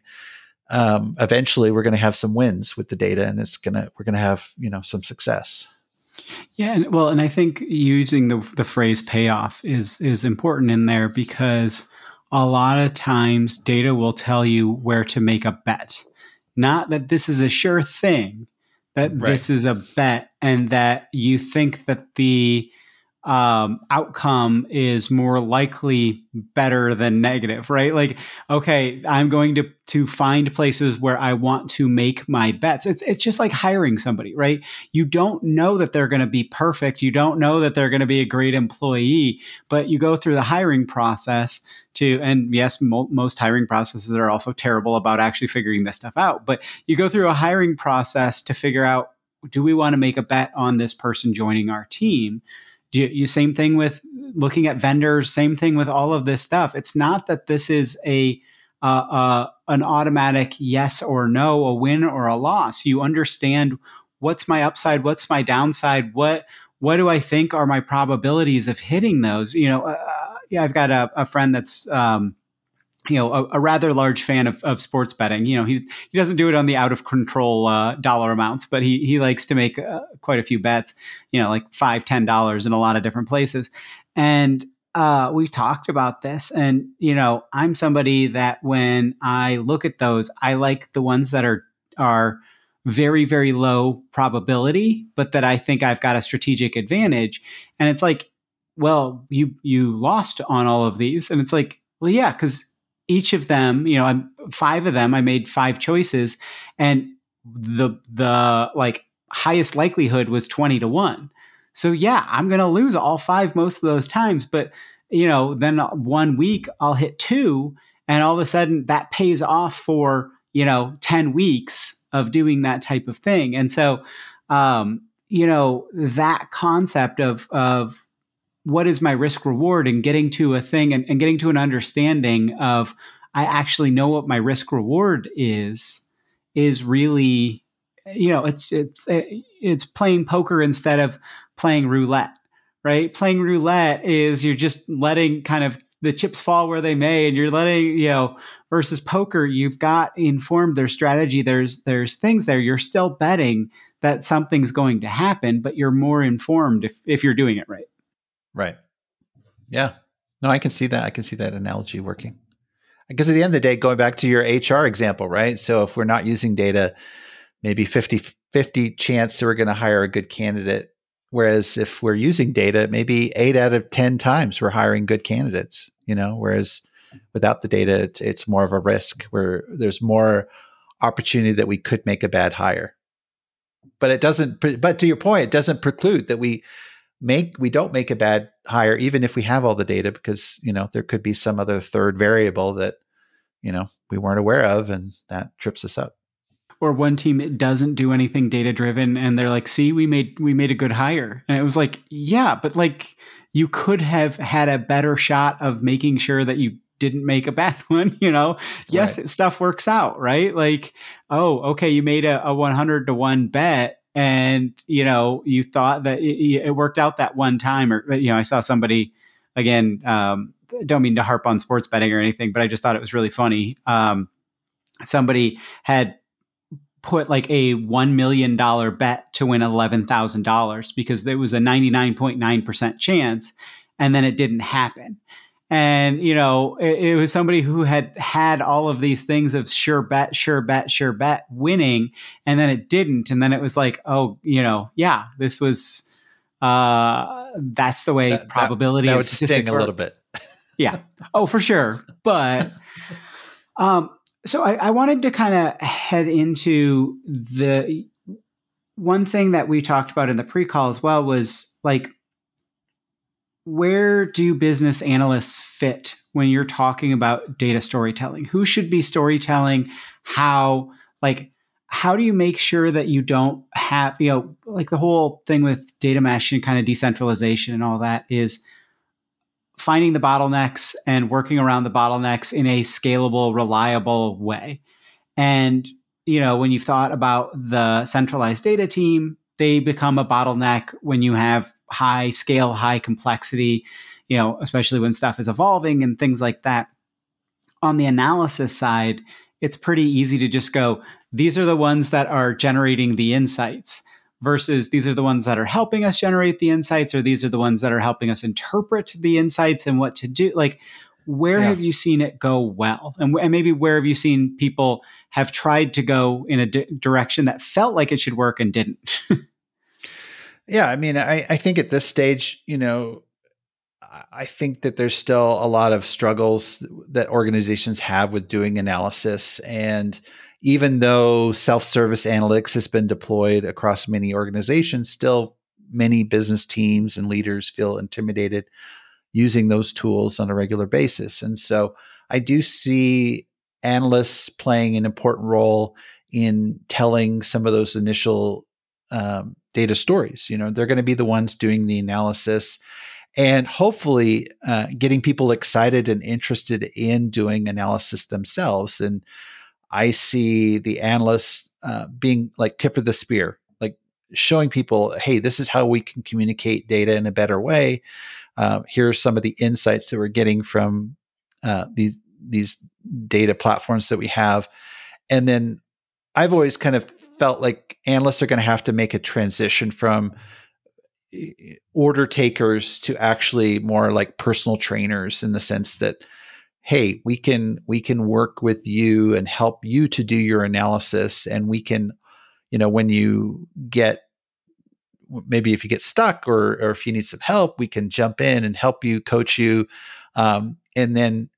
B: um, eventually we're going to have some wins with the data and it's going to we're going to have you know some success
A: yeah, and well, and I think using the the phrase payoff is is important in there because a lot of times data will tell you where to make a bet. Not that this is a sure thing, that right. this is a bet and that you think that the um, outcome is more likely better than negative, right? Like, okay, I'm going to to find places where I want to make my bets. It's it's just like hiring somebody, right? You don't know that they're going to be perfect. You don't know that they're going to be a great employee, but you go through the hiring process to and yes, mo- most hiring processes are also terrible about actually figuring this stuff out, but you go through a hiring process to figure out do we want to make a bet on this person joining our team? You, you same thing with looking at vendors same thing with all of this stuff. It's not that this is a uh, uh, an automatic yes or no a win or a loss. You understand what's my upside what's my downside what what do i think are my probabilities of hitting those? You know uh, uh yeah i've got a, a friend that's um, you know, a, a, rather large fan of, of sports betting. You know, he he doesn't do it on the out of control uh, dollar amounts, but he he likes to make uh, quite a few bets. You know, like five, ten dollars in a lot of different places. And uh, we talked about this, and you know, I'm somebody that when I look at those, I like the ones that are are very very low probability, but that I think I've got a strategic advantage. And it's like, well, you you lost on all of these, and it's like, well, yeah, because each of them, you know, I'm five of them, I made five choices and the the like highest likelihood was 20 to 1. So yeah, I'm going to lose all five most of those times, but you know, then one week I'll hit two and all of a sudden that pays off for, you know, 10 weeks of doing that type of thing. And so um, you know, that concept of of what is my risk reward and getting to a thing and, and getting to an understanding of I actually know what my risk reward is is really you know it's it's it's playing poker instead of playing roulette right? Playing roulette is you're just letting kind of the chips fall where they may and you're letting you know versus poker you've got informed their strategy. There's there's things there. You're still betting that something's going to happen but you're more informed if if you're doing it right
B: Right. Yeah. No, I can see that. I can see that analogy working. Because at the end of the day, going back to your HR example, right? So if we're not using data, maybe 50 50 chance that we're going to hire a good candidate. Whereas if we're using data, maybe eight out of 10 times we're hiring good candidates, you know, whereas without the data, it's, it's more of a risk where there's more opportunity that we could make a bad hire. But it doesn't, but to your point, it doesn't preclude that we make, we don't make a bad hire, even if we have all the data, because, you know, there could be some other third variable that, you know, we weren't aware of and that trips us up.
A: Or one team doesn't do anything data driven and they're like see we made we made a good hire. And it was like yeah but like you could have had a better shot of making sure that you didn't make a bad one you know? Yes right. stuff works out right? Like oh okay you made a, a 100 to 1 bet and you know you thought that it, it, worked out that one time or you know i saw somebody again um, don't mean to harp on sports betting or anything but i just thought it was really funny um, somebody had put like a $1 million bet to win $11,000 because there was a 99.9% chance and then it didn't happen. And, you know, it, it, was somebody who had had all of these things of sure bet, sure bet, sure bet winning. And then it didn't. And then it was like, oh, you know, yeah, this was, uh, that's the way that, probability
B: that, that would sting a little bit.
A: yeah. Oh, for sure. But, um, so I, I wanted to kind of head into the one thing that we talked about in the pre-call as well was like where do business analysts fit when you're talking about data storytelling who should be storytelling how like how do you make sure that you don't have you know like the whole thing with data mesh and kind of decentralization and all that is finding the bottlenecks and working around the bottlenecks in a scalable, reliable way. And, you know, when you've thought about the centralized data team, they become a bottleneck when you have high scale, high complexity, you know, especially when stuff is evolving and things like that. On the analysis side, it's pretty easy to just go, these are the ones that are generating the insights versus these are the ones that are helping us generate the insights or these are the ones that are helping us interpret the insights and what to do like where yeah. have you seen it go well? And, and, maybe where have you seen people have tried to go in a di- direction that felt like it should work and didn't?
B: Yeah i mean I, I think at this stage you know I think that there's still a lot of struggles that organizations have with doing analysis. And even though self-service analytics has been deployed across many organizations, still many business teams and leaders feel intimidated using those tools on a regular basis. And so I do see analysts playing an important role in telling some of those initial um, data stories. You know, they're going to be the ones doing the analysis and hopefully uh, getting people excited and interested in doing analysis themselves. And I see the analysts uh, being like tip of the spear, like showing people, hey, this is how we can communicate data in a better way. Uh, here are some of the insights that we're getting from uh, these these data platforms that we have, and then I've always kind of felt like analysts are going to have to make a transition from order takers to actually more like personal trainers in the sense that hey we can we can work with you and help you to do your analysis and we can you know when you get maybe if you get stuck or or if you need some help we can jump in and help you coach you um, and then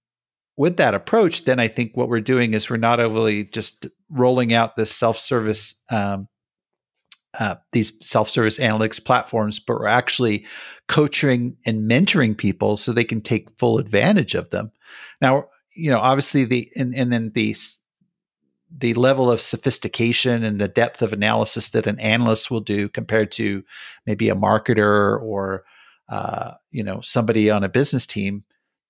B: with that approach then i think what we're doing is we're not overly just rolling out this self-service um, uh, these self-service analytics platforms, but we're actually coaching and mentoring people so they can take full advantage of them. Now, you know, obviously the and, and then the the level of sophistication and the depth of analysis that an analyst will do compared to maybe a marketer or uh, you know somebody on a business team,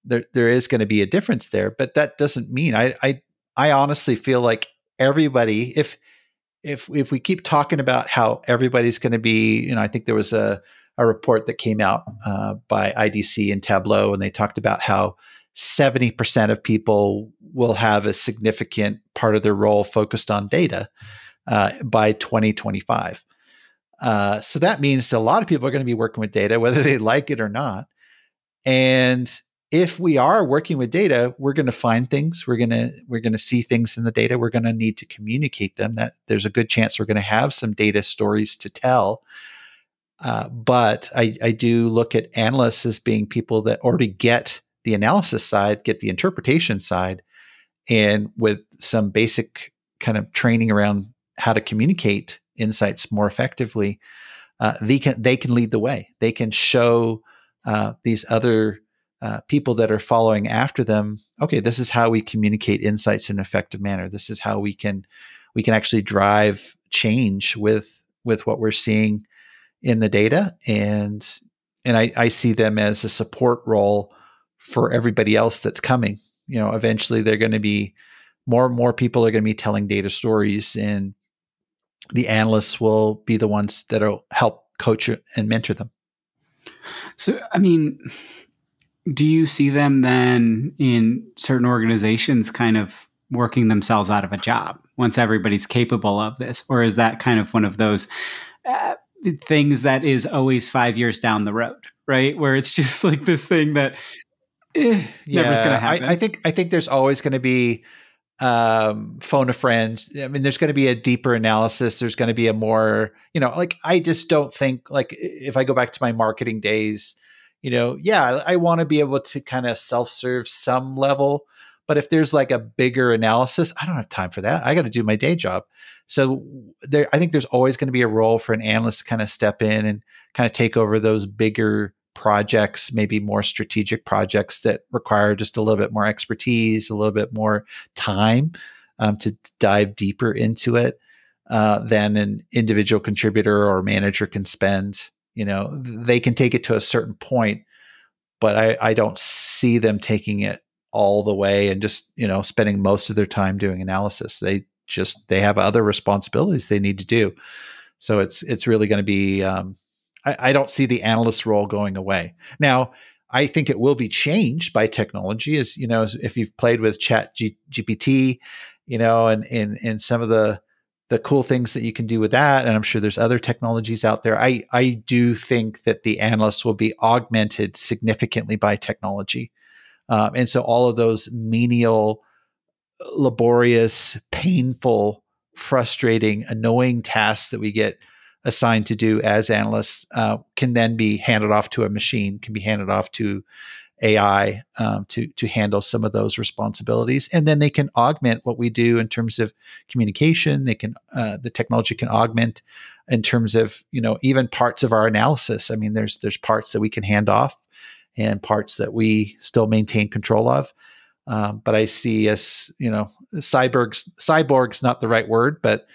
B: there there is going to be a difference there. But that doesn't mean I I I honestly feel like everybody if if if we keep talking about how everybody's going to be, you know, I think there was a a report that came out uh, by IDC and Tableau, and they talked about how 70% of people will have a significant part of their role focused on data uh, by 2025. Uh, so that means a lot of people are going to be working with data, whether they like it or not. And if we are working with data, we're going to find things. We're going to we're going to see things in the data. We're going to need to communicate them. That there's a good chance we're going to have some data stories to tell. Uh, but I, I do look at analysts as being people that already get the analysis side, get the interpretation side, and with some basic kind of training around how to communicate insights more effectively, uh, they can they can lead the way. They can show uh, these other uh, people that are following after them. Okay, this is how we communicate insights in an effective manner. This is how we can we can actually drive change with with what we're seeing in the data, and and I, I see them as a support role for everybody else that's coming. You know, eventually they're going to be more and more people are going to be telling data stories, and the analysts will be the ones that'll help coach and mentor them.
A: So, I mean, do you see them then in certain organizations kind of working themselves out of a job once everybody's capable of this? Or is that kind of one of those uh, things that is always five years down the road, right? Where it's just like this thing that eh, yeah, never's going to happen.
B: I, I think I think there's always going to be um, phone a friend. I mean, there's going to be a deeper analysis. There's going to be a more, you know, like I just don't think like if I go back to my marketing days, you know, yeah, I want to be able to kind of self serve some level. But if there's like a bigger analysis, I don't have time for that. I got to do my day job. So there, I think there's always going to be a role for an analyst to kind of step in and kind of take over those bigger projects, maybe more strategic projects that require just a little bit more expertise, a little bit more time um, to dive deeper into it uh, than an individual contributor or manager can spend. You know, they can take it to a certain point, but I, I don't see them taking it all the way and just you know spending most of their time doing analysis. They just they have other responsibilities they need to do. So it's it's really going to be um, I, I don't see the analyst role going away. Now, I think it will be changed by technology as you know, if you've played with chat G- GPT, you know, and, and, and some of the, the cool things that you can do with that. And I'm sure there's other technologies out there. I, I do think that the analysts will be augmented significantly by technology. Um, and so all of those menial, laborious, painful, frustrating, annoying tasks that we get assigned to do as analysts uh, can then be handed off to a machine, can be handed off to AI um, to to handle some of those responsibilities, and then they can augment what we do in terms of communication. They can uh, the technology can augment in terms of you know even parts of our analysis. I mean, there's there's parts that we can hand off, and parts that we still maintain control of. Um, but I see as you know, cyborgs cyborgs not the right word, but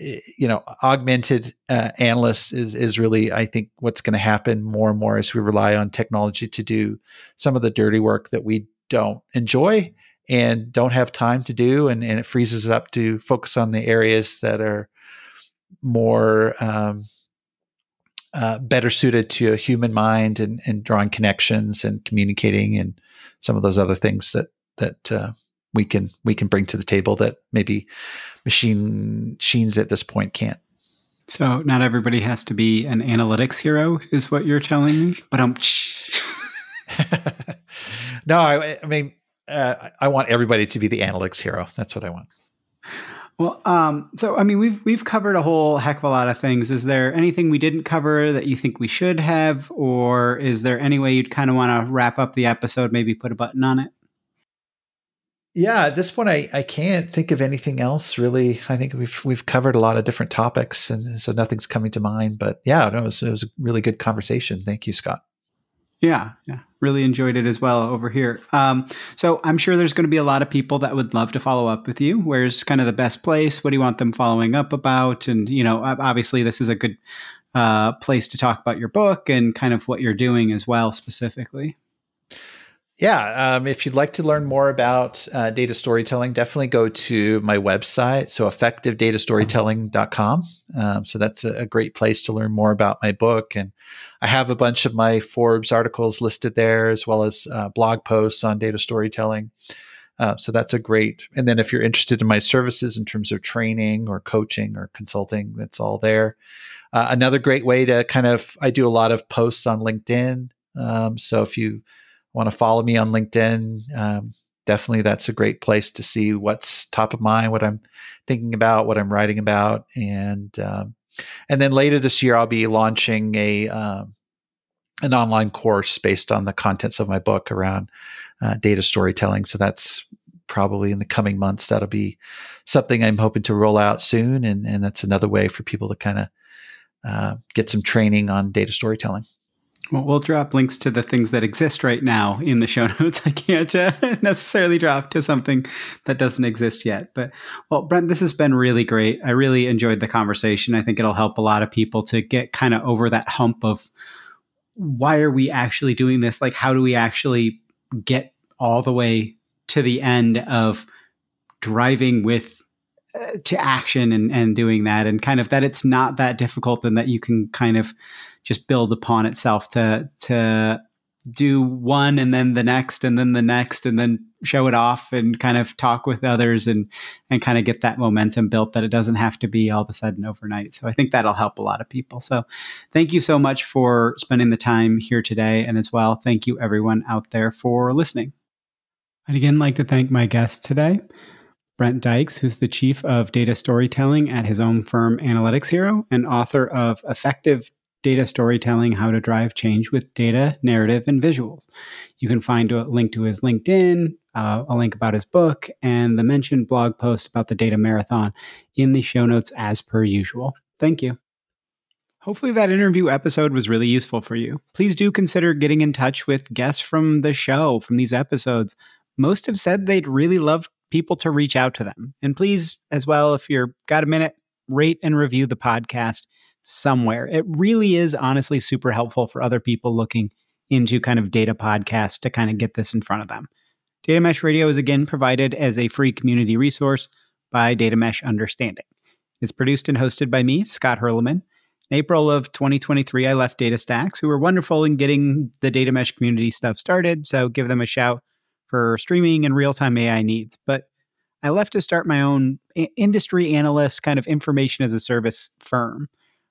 B: you know, augmented uh, analysts is is really, I think, what's going to happen more and more as we rely on technology to do some of the dirty work that we don't enjoy and don't have time to do, and, and it freezes us up to focus on the areas that are more um, uh, better suited to a human mind and, and drawing connections and communicating and some of those other things that that uh, we can we can bring to the table that maybe machine machines at this point can't.
A: So not everybody has to be an analytics hero, is what you're telling me. But I'm.
B: no, I, I mean, uh, I want everybody to be the analytics hero. That's what I want.
A: Well, um, so I mean, we've we've covered a whole heck of a lot of things. Is there anything we didn't cover that you think we should have, or is there any way you'd kind of want to wrap up the episode? Maybe put a button on it
B: yeah, at this point, I, I can't think of anything else really. I think we've we've covered a lot of different topics, and so nothing's coming to mind. But yeah, no, it was, it was a really good conversation. Thank you, Scott.
A: Yeah, yeah, really enjoyed it as well over here. Um, so I'm sure there's going to be a lot of people that would love to follow up with you. Where's kind of the best place? What do you want them following up about? And you know, obviously, this is a good uh, place to talk about your book and kind of what you're doing as well, specifically.
B: Yeah, um, if you'd like to learn more about uh, data storytelling, definitely go to my website, so effectivedatastorytelling.com. Um, so that's a, a, great place to learn more about my book. And I have a bunch of my Forbes articles listed there, as well as uh, blog posts on data storytelling. Uh, so that's a great. And then if you're interested in my services in terms of training or coaching or consulting, that's all there. Uh, another great way to kind of, I do a lot of posts on LinkedIn. Um, so if you want to follow me on LinkedIn, um, definitely that's a great place to see what's top of mind, what I'm thinking about, what I'm writing about, and um, and then later this year I'll be launching a um, an online course based on the contents of my book around uh, data storytelling. So that's probably in the coming months. That'll be something I'm hoping to roll out soon, and and that's another way for people to kind of uh, get some training on data storytelling.
A: Well, we'll drop links to the things that exist right now in the show notes. I can't uh, necessarily drop to something that doesn't exist yet. But, well, Brent, this has been really great. I really enjoyed the conversation. I think it'll help a lot of people to get kind of over that hump of why are we actually doing this? Like, how do we actually get all the way to the end of driving with uh, to action and, and doing that and kind of that it's not that difficult and that you can kind of just build upon itself to to do one and then the next and then the next and then show it off and kind of talk with others and and kind of get that momentum built that it doesn't have to be all of a sudden overnight. So i think that'll help a lot of people. So thank you so much for spending the time here today. And as well thank you everyone out there for listening. I'd again like to thank my guest today Brent Dykes, who's the chief of data storytelling at his own firm Analytics Hero and author of Effective data storytelling, how to drive change with data, narrative, and visuals. You can find a link to his LinkedIn, uh, a link about his book, and the mentioned blog post about the data marathon in the show notes as per usual. Thank you. Hopefully, that interview episode was really useful for you. Please do consider getting in touch with guests from the show, from these episodes. Most have said they'd really love people to reach out to them. And please, as well, if you're got a minute, rate and review the podcast somewhere. It really is honestly super helpful for other people looking into kind of data podcasts to kind of get this in front of them. Data Mesh Radio is again provided as a free community resource by Data Mesh Understanding. It's produced and hosted by me, Scott Hirleman. In April of 2023, I left DataStax, who were wonderful in getting the Data Mesh community stuff started. So give them a shout for streaming and real time AI needs. But I left to start my own industry analyst kind of information as a service firm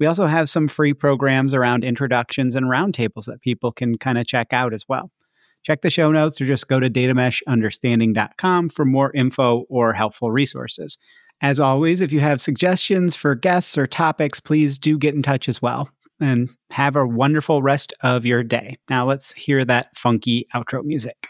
A: we also have some free programs around introductions and roundtables that people can kind of check out as well. Check the show notes or just go to datameshunderstanding.com for more info or helpful resources. As always, if you have suggestions for guests or topics, please do get in touch as well. And have a wonderful rest of your day. Now let's hear that funky outro music.